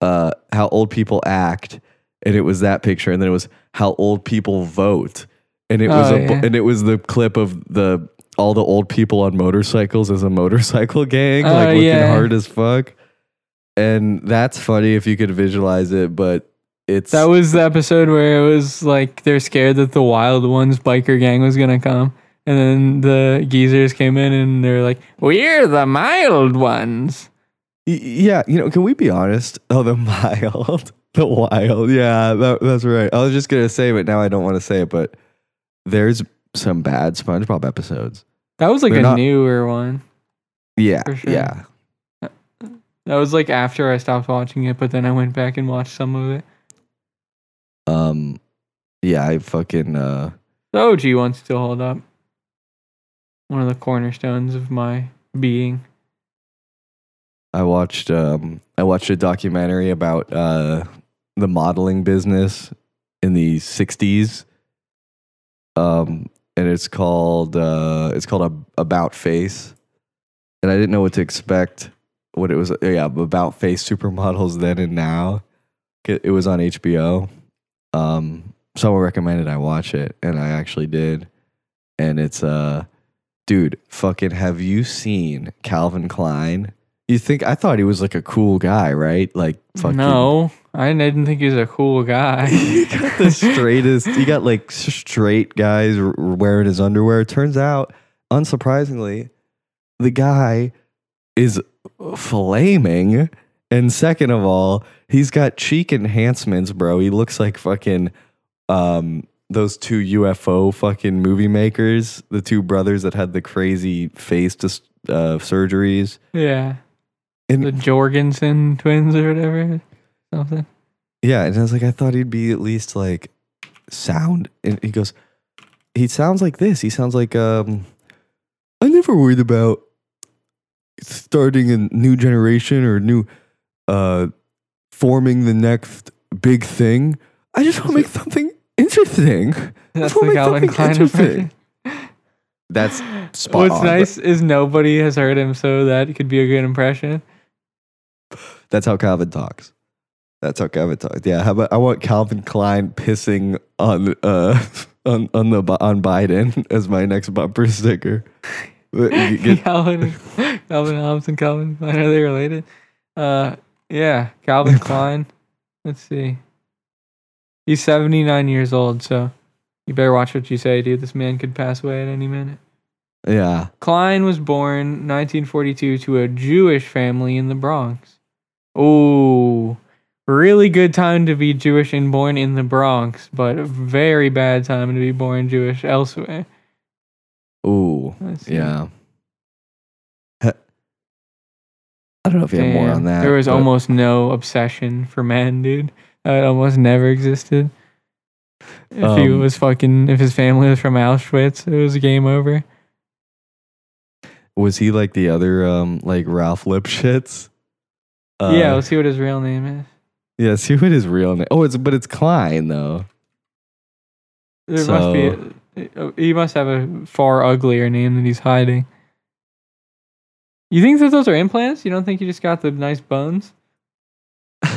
uh how old people act and it was that picture and then it was how old people vote. And it was Oh, a yeah. and it was the clip of the all the old people on motorcycles as a motorcycle gang Oh, like looking yeah. hard as fuck. And that's funny if you could visualize it, but it's That was the episode where it was like they're scared that the Wild Ones biker gang was gonna come. And then the geezers came in and they're like, We're the mild ones. Y- Yeah, you know, can we be honest? Oh, the [laughs] mild, [laughs] the wild. Yeah, that, that's right. I was just gonna say, but now I don't want to say it. But there's some bad SpongeBob episodes. That was like They're a not- newer one. Yeah, For sure. yeah. That was like after I stopped watching it, but then I went back and watched some of it. Um, yeah. I fucking uh, The OG ones still hold up. One of the cornerstones of my being. I watched um, I watched a documentary about uh the modeling business in the '60s. Um, and it's called uh, it's called a, About Face, and I didn't know what to expect. What it was, yeah, About Face supermodels then and now. It, was on HBO. Um, someone recommended I watch it, and I actually did. And it's uh, dude, fucking, have you seen Calvin Klein? You think I thought he was like a cool guy, right? Like fucking No, I didn't think he was a cool guy. [laughs] you got the [laughs] straightest. He got like straight guys r- wearing his underwear. Turns out, unsurprisingly, the guy is flaming. And second of all, he's got cheek enhancements, bro. He looks like fucking um those two UFO fucking movie makers, the two brothers that had the crazy face dis- uh, surgeries. yeah. And The Jorgensen twins or whatever. Something. Yeah, and I was like, I thought he'd be at least like sound. And he goes, he sounds like this. He sounds like um, I never worried about starting a new generation or new uh forming the next big thing. I just want to make something interesting. [laughs] That's the Calvin Klein impression. [laughs] That's spot What's on. nice is nobody has heard him, so that could be a good impression. That's how Calvin talks. That's how Calvin talks. Yeah, how about I want Calvin Klein pissing on uh [laughs] on on the on Biden as my next bumper sticker. [laughs] Get- Calvin, Calvin Calvin Klein are they related? Uh, yeah, Calvin [laughs] Klein. Let's see. He's seventy nine years old, so you better watch what you say, dude. This man could pass away at any minute. yeah, Klein was born 1942 to a Jewish family in the Bronx. Oh, really good time to be Jewish and born in the Bronx, but a very bad time to be born Jewish elsewhere. ooh, yeah. [laughs] I don't know if you have more on that. There was but- almost no obsession for men, dude. It almost never existed. If he Um, was fucking, if his family was from Auschwitz, it was game over. Was he like the other um like Ralph Lipschitz? Uh, yeah, let's see what his real name is. Yeah. See what his real name? Oh, it's but it's Klein though. There must be. A, he must have a far uglier name that he's hiding. You think that those are implants? You don't think he just got the nice bones? [laughs]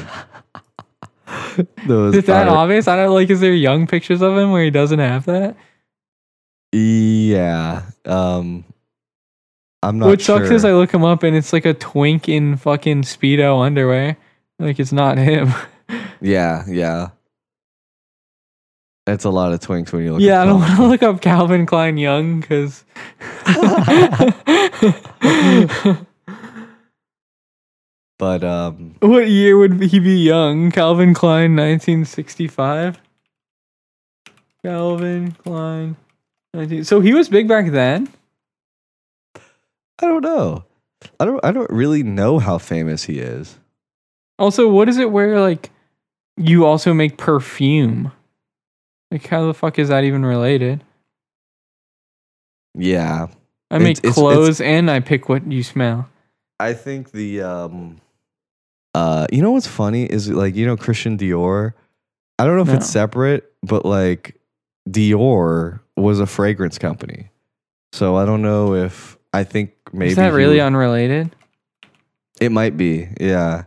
Those Is that are- obvious? I don't like. Is there young pictures of him where he doesn't have that? Yeah. Um. I'm not what sucks sure. is I look him up and it's like a twink in fucking speedo underwear. Like it's not him. [laughs] Yeah, yeah. That's a lot of twinks when you look. yeah, I don't want to look up Calvin Klein Young because. [laughs] But um, what year would he be young? Calvin Klein, 1965. Calvin Klein, 19. So he was big back then. I don't know. I don't. I don't really know how famous he is. Also, what is it where like you also make perfume? Like, how the fuck is that even related? Yeah, I It's- make it's- it's- clothes and I pick what you smell. I think the um, uh, you know what's funny is like you know Christian Dior. I don't know if it's separate, but like Dior was a fragrance company, so I don't know if I think maybe is that really would- unrelated? It might be, yeah.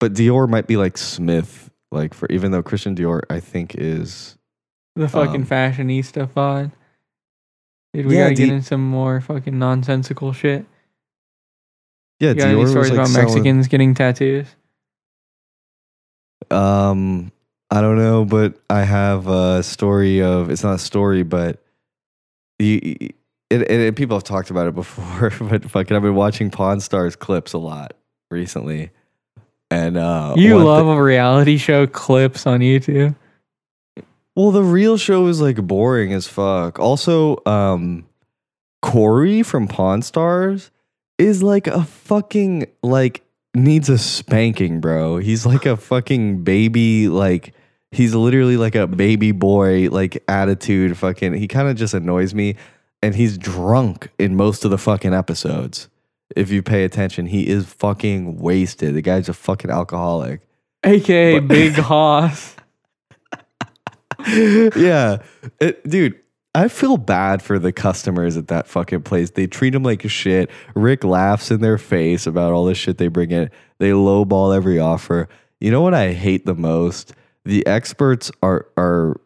But Dior might be like Smith, like for even though Christian Dior, I think is The fucking Um, fashionista pod. Dude, we Yeah, gotta get Di- in some more fucking nonsensical shit. yeah. You got Dior any was stories like about selling- Mexicans getting tattoos? Um, I don't know, but I have a story of it's not a story, but you. you- It, it, it- people have talked about it before, [laughs] but fucking, I've been watching Pawn Stars clips a lot recently, and uh, you love a reality show clips on YouTube. Well, the real show is like boring as fuck. Also, um Corey from Pawn Stars is like a fucking like needs a spanking, bro. He's like a fucking baby like he's literally like a baby boy like attitude fucking he kind of just annoys me and he's drunk in most of the fucking episodes. If you pay attention, he is fucking wasted. The guy's a fucking alcoholic. AKA But- [laughs] Big Hoss. yeah, It- dude. I feel bad for the customers at that fucking place. They treat him like shit. Rick laughs in their face about all the shit they bring in. They lowball every offer. You know what I hate the most? The experts are are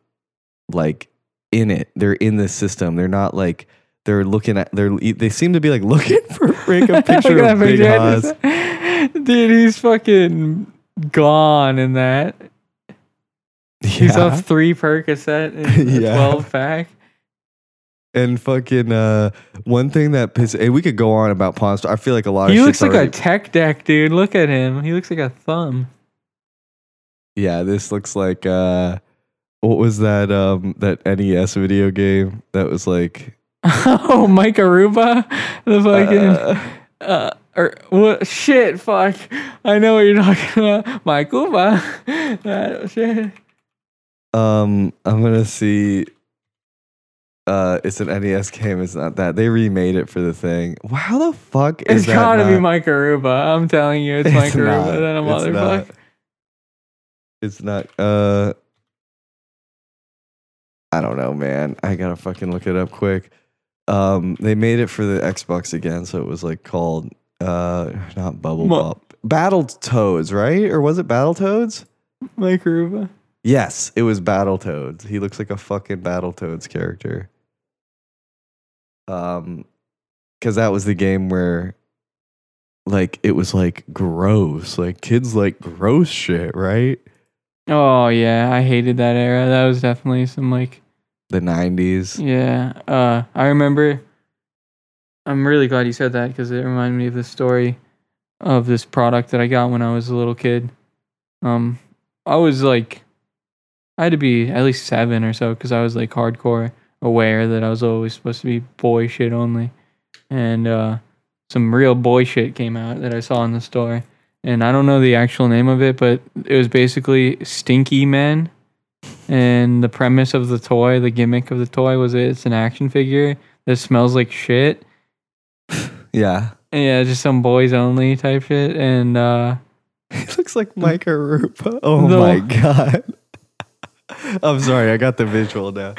like in it. They're in the system. They're not like they're looking at. They're they seem to be like looking [laughs] for Rick a [laughs] picture of Big Hoss. [laughs] Dude, he's fucking gone in that. He's off three Percocet and a Yeah. 12 pack. And fucking uh, one thing that piss and we could go on about Pawn Star. I feel like a lot of He looks like already- a tech deck, dude. Look at him. He looks like a thumb. yeah. This looks like uh, what was that um that NES video game that was like [laughs] Oh, Mike Aruba? The fucking. uh, Uh, or what? Shit, fuck. I know what you're talking about. Mike Uba. [laughs] That shit. um I'm gonna see Uh, it's an NES game. It's not that they remade it for the thing. Wow, how the fuck is It's that? gotta be Mike Aruba. I'm telling you, it's, [laughs] Mike Aruba. Then a motherfucker. It's not. Uh, I don't know, man. I gotta fucking look it up quick. Um, they made it for the Xbox again, so it was like called uh, not Bubble Mo- Bop, Battle Toads, right? Or was it Battle Toads? Mike Aruba. Yes, it was Battle Toads. He looks like a fucking Battle Toads character. Um, because that was the game where, like, it was like gross. Like kids like gross shit, right? Oh yeah, I hated that era. That was definitely some like The nineties. yeah. Uh, I remember. I'm really glad you said that because it reminded me of the story of this product that I got when I was a little kid. Um, I was like, I had to be at least seven or so because I was like hardcore aware that I was always supposed to be boy shit only, and uh, some real boy shit came out that I saw in the store. And I don't know the actual name of it, but it was basically Stinky Men. And the premise of the toy, the gimmick of the toy was it's an action figure that smells like shit. [laughs] Yeah, yeah, just some boys only type shit. And uh, [laughs] he looks like Mike Arupa. Oh The- my god. [laughs] I'm sorry, I got the visual now.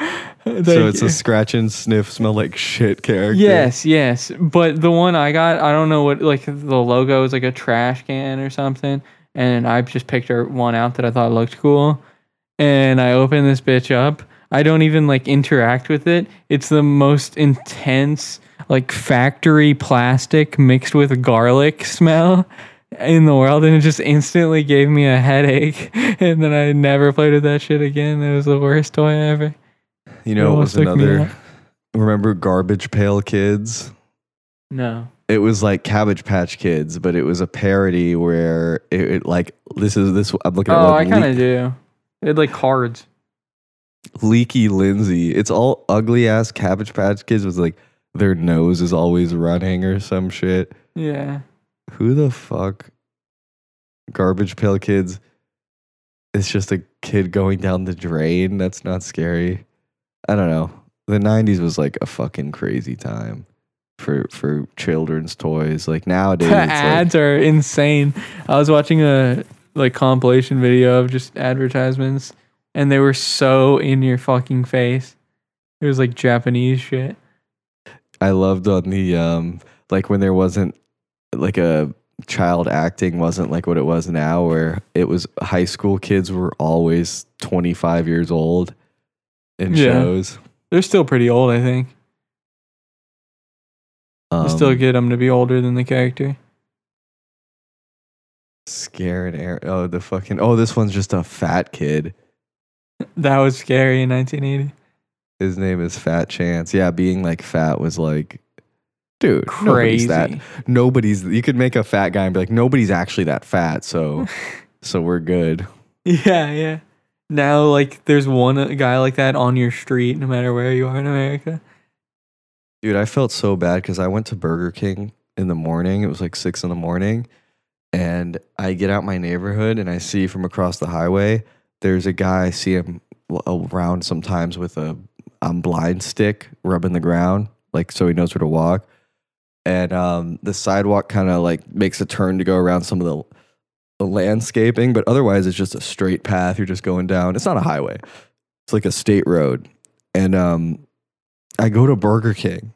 so it's a scratch and sniff, smell like shit character. Yes, yes. But the one I got, I don't know what like the logo is like a trash can or something. And I just picked her one out that I thought looked cool. And I open this bitch up. I don't even like interact with it. It's the most intense, like factory plastic mixed with garlic smell in the world. And it just instantly gave me a headache. [laughs] And then I never played with that shit again. It was the worst toy ever. You know, it was took me another. Remember Garbage Pail Kids? No. it was like Cabbage Patch Kids, but it was a parody where it, it like this is this. I'm looking at Oh, I like kind Le- of do. They had like cards. Leaky Lindsay. It's all ugly ass Cabbage Patch Kids with like their nose is always running or some shit. Yeah. Who the fuck? Garbage Pail Kids. It's just a kid going down the drain. That's not scary. I don't know. The '90s was like a fucking crazy time for for children's toys. Like nowadays, it's like, [laughs] ads are insane. I was watching a like compilation video of just advertisements and they were so in your fucking face. It was like Japanese shit. I loved on the um like when there wasn't like a child acting wasn't like what it was now where it was high school kids were always 25 years old in Yeah. shows. They're still pretty old, I think. Um, still get them to be older than the character. Scared air. Oh, the fucking Oh, this one's just a fat kid. [laughs] That was scary in 1980. His name is Fat Chance. Yeah, being like fat was like dude, nobody's Crazy. that nobody's you could make a fat guy and be like nobody's actually that fat, so [laughs] so we're good. Yeah, yeah. Now, like, there's one uh, guy like that on your street, no matter where you are in America. Dude, I felt so bad because I went to Burger King in the morning. It was like six in the morning. And I get out my neighborhood and I see from across the highway, there's a guy, I see him around sometimes with a um, blind stick rubbing the ground, like so he knows where to walk. And um, the sidewalk kind of like makes a turn to go around some of the, the landscaping, but otherwise it's just a straight path. You're just going down. It's not a highway, it's like a state road. And um, I go to Burger King.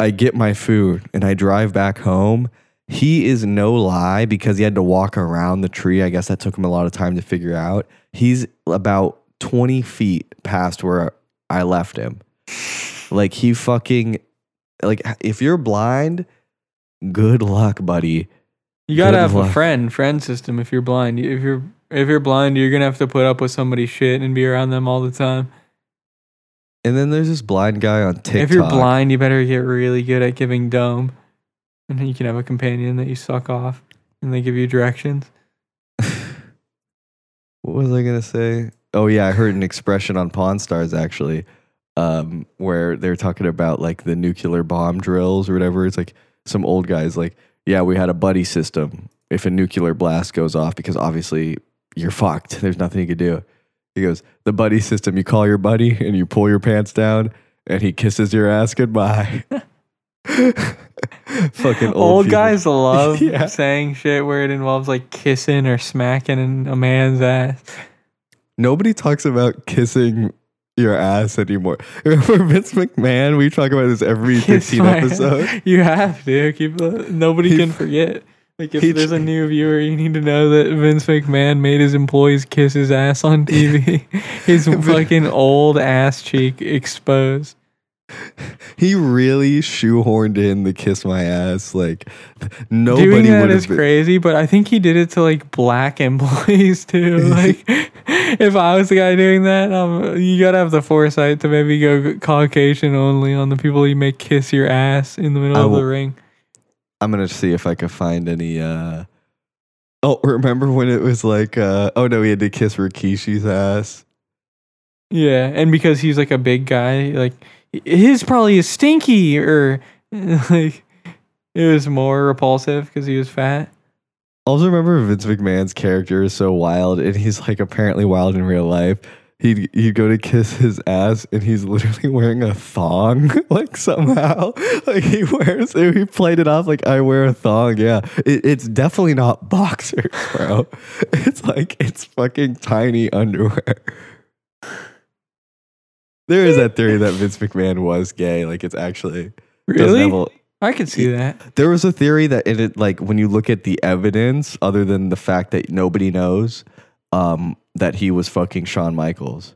I get my food and I drive back home. He is no lie because he had to walk around the tree. I guess that took him a lot of time to figure out. He's about 20 feet past where I left him. Like he fucking like if you're blind, good luck, buddy. You gotta Good have a friend, friend system. If you're blind, if you're if you're blind, you're gonna have to put up with somebody's shit and be around them all the time. And then there's this blind guy on TikTok. If you're blind, you better get really good at giving dome, and then you can have a companion that you suck off, and they give you directions. [laughs] what was I gonna say? Oh yeah, I heard an expression on Pawn Stars actually, um, where they're talking about like the nuclear bomb drills or whatever. It's like some old guys like, yeah, we had a buddy system. If a nuclear blast goes off, because obviously you're fucked. There's nothing you could do. He goes, the buddy system. You call your buddy and you pull your pants down, and he kisses your ass goodbye. [laughs] [laughs] [laughs] Fucking old, Old people. guys [laughs] love Yeah. saying shit where it involves like kissing or smacking a man's ass. Nobody talks about kissing your ass anymore. [laughs] Remember Vince McMahon? We talk about this every Kiss 15 my- episodes. You have to keep. Nobody He- can forget. Like if he there's a new viewer, you need to know that Vince McMahon made his employees kiss his ass on TV. his fucking old ass cheek exposed. [laughs] He really shoehorned in the kiss my ass. Like nobody Doing that is been. crazy, but I think he did it to like black employees [laughs] too. [laughs] Like, if I was the guy doing that, um, you gotta have the foresight to maybe go Caucasian only on the people you make kiss your ass in the middle I of the ring. I'm gonna see if I can find any. uh Oh, remember when it was like, uh oh no, he had to kiss Rikishi's ass. Yeah, and because he's like a big guy, like his probably is stinky or [laughs] like it was more repulsive because he was fat. Also, remember Vince McMahon's character is so wild, and he's like apparently wild in real life. He'd, he'd go to kiss his ass, and he's literally [laughs] wearing a thong, [laughs] like somehow. Like he wears, he played it off like I wear a thong. Yeah, it, it's definitely not boxers, bro. It's like it's fucking tiny underwear. There is that theory that Vince McMahon was gay. Like it's actually Really? a- I could see that. there was a theory that it, it like when you look at the evidence, other than the fact that nobody knows, um, that he was fucking Shawn Michaels.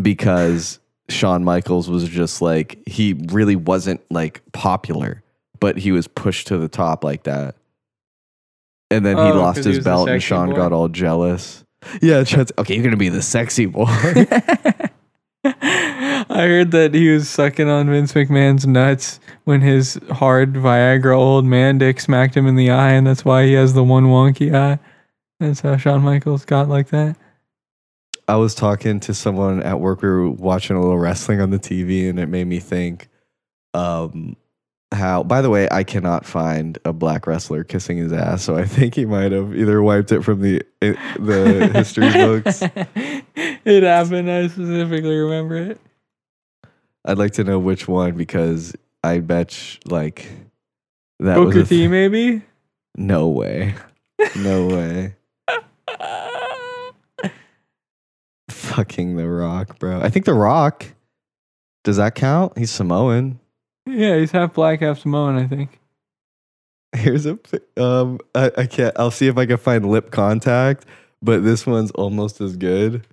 Because Shawn Michaels was just like he really wasn't like popular, but he was pushed to the top like that. And then he Oh, lost he his the belt and Shawn boy? got all jealous. Yeah, Shawn's, okay, you're gonna be the sexy boy. [laughs] I heard that he was sucking on Vince McMahon's nuts when his hard Viagra old man dick smacked him in the eye, and that's why he has the one wonky eye. That's how Shawn Michaels got like that. I was talking to someone at work. We were watching a little wrestling on the TV, and it made me think um, how. By the way, I cannot find a black wrestler kissing his ass, so I think he might have either wiped it from the it, the history [laughs] books. it happened. I specifically remember it. I'd like to know which one because I bet like that was Booker a T, th- maybe. no way, no [laughs] way. Fucking The Rock, bro. I think The Rock. Does that count? He's Samoan. yeah, he's half black, half Samoan. I think. Here's a um. I, I can't. I'll see if I can find lip contact, but this one's almost as good.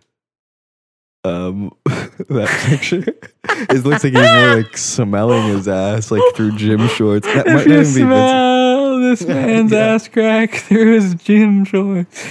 Um, [laughs] that picture. it looks like he's more like smelling his ass like through gym shorts. That if might you even be smell this [laughs] man's Yeah. ass crack through his gym shorts.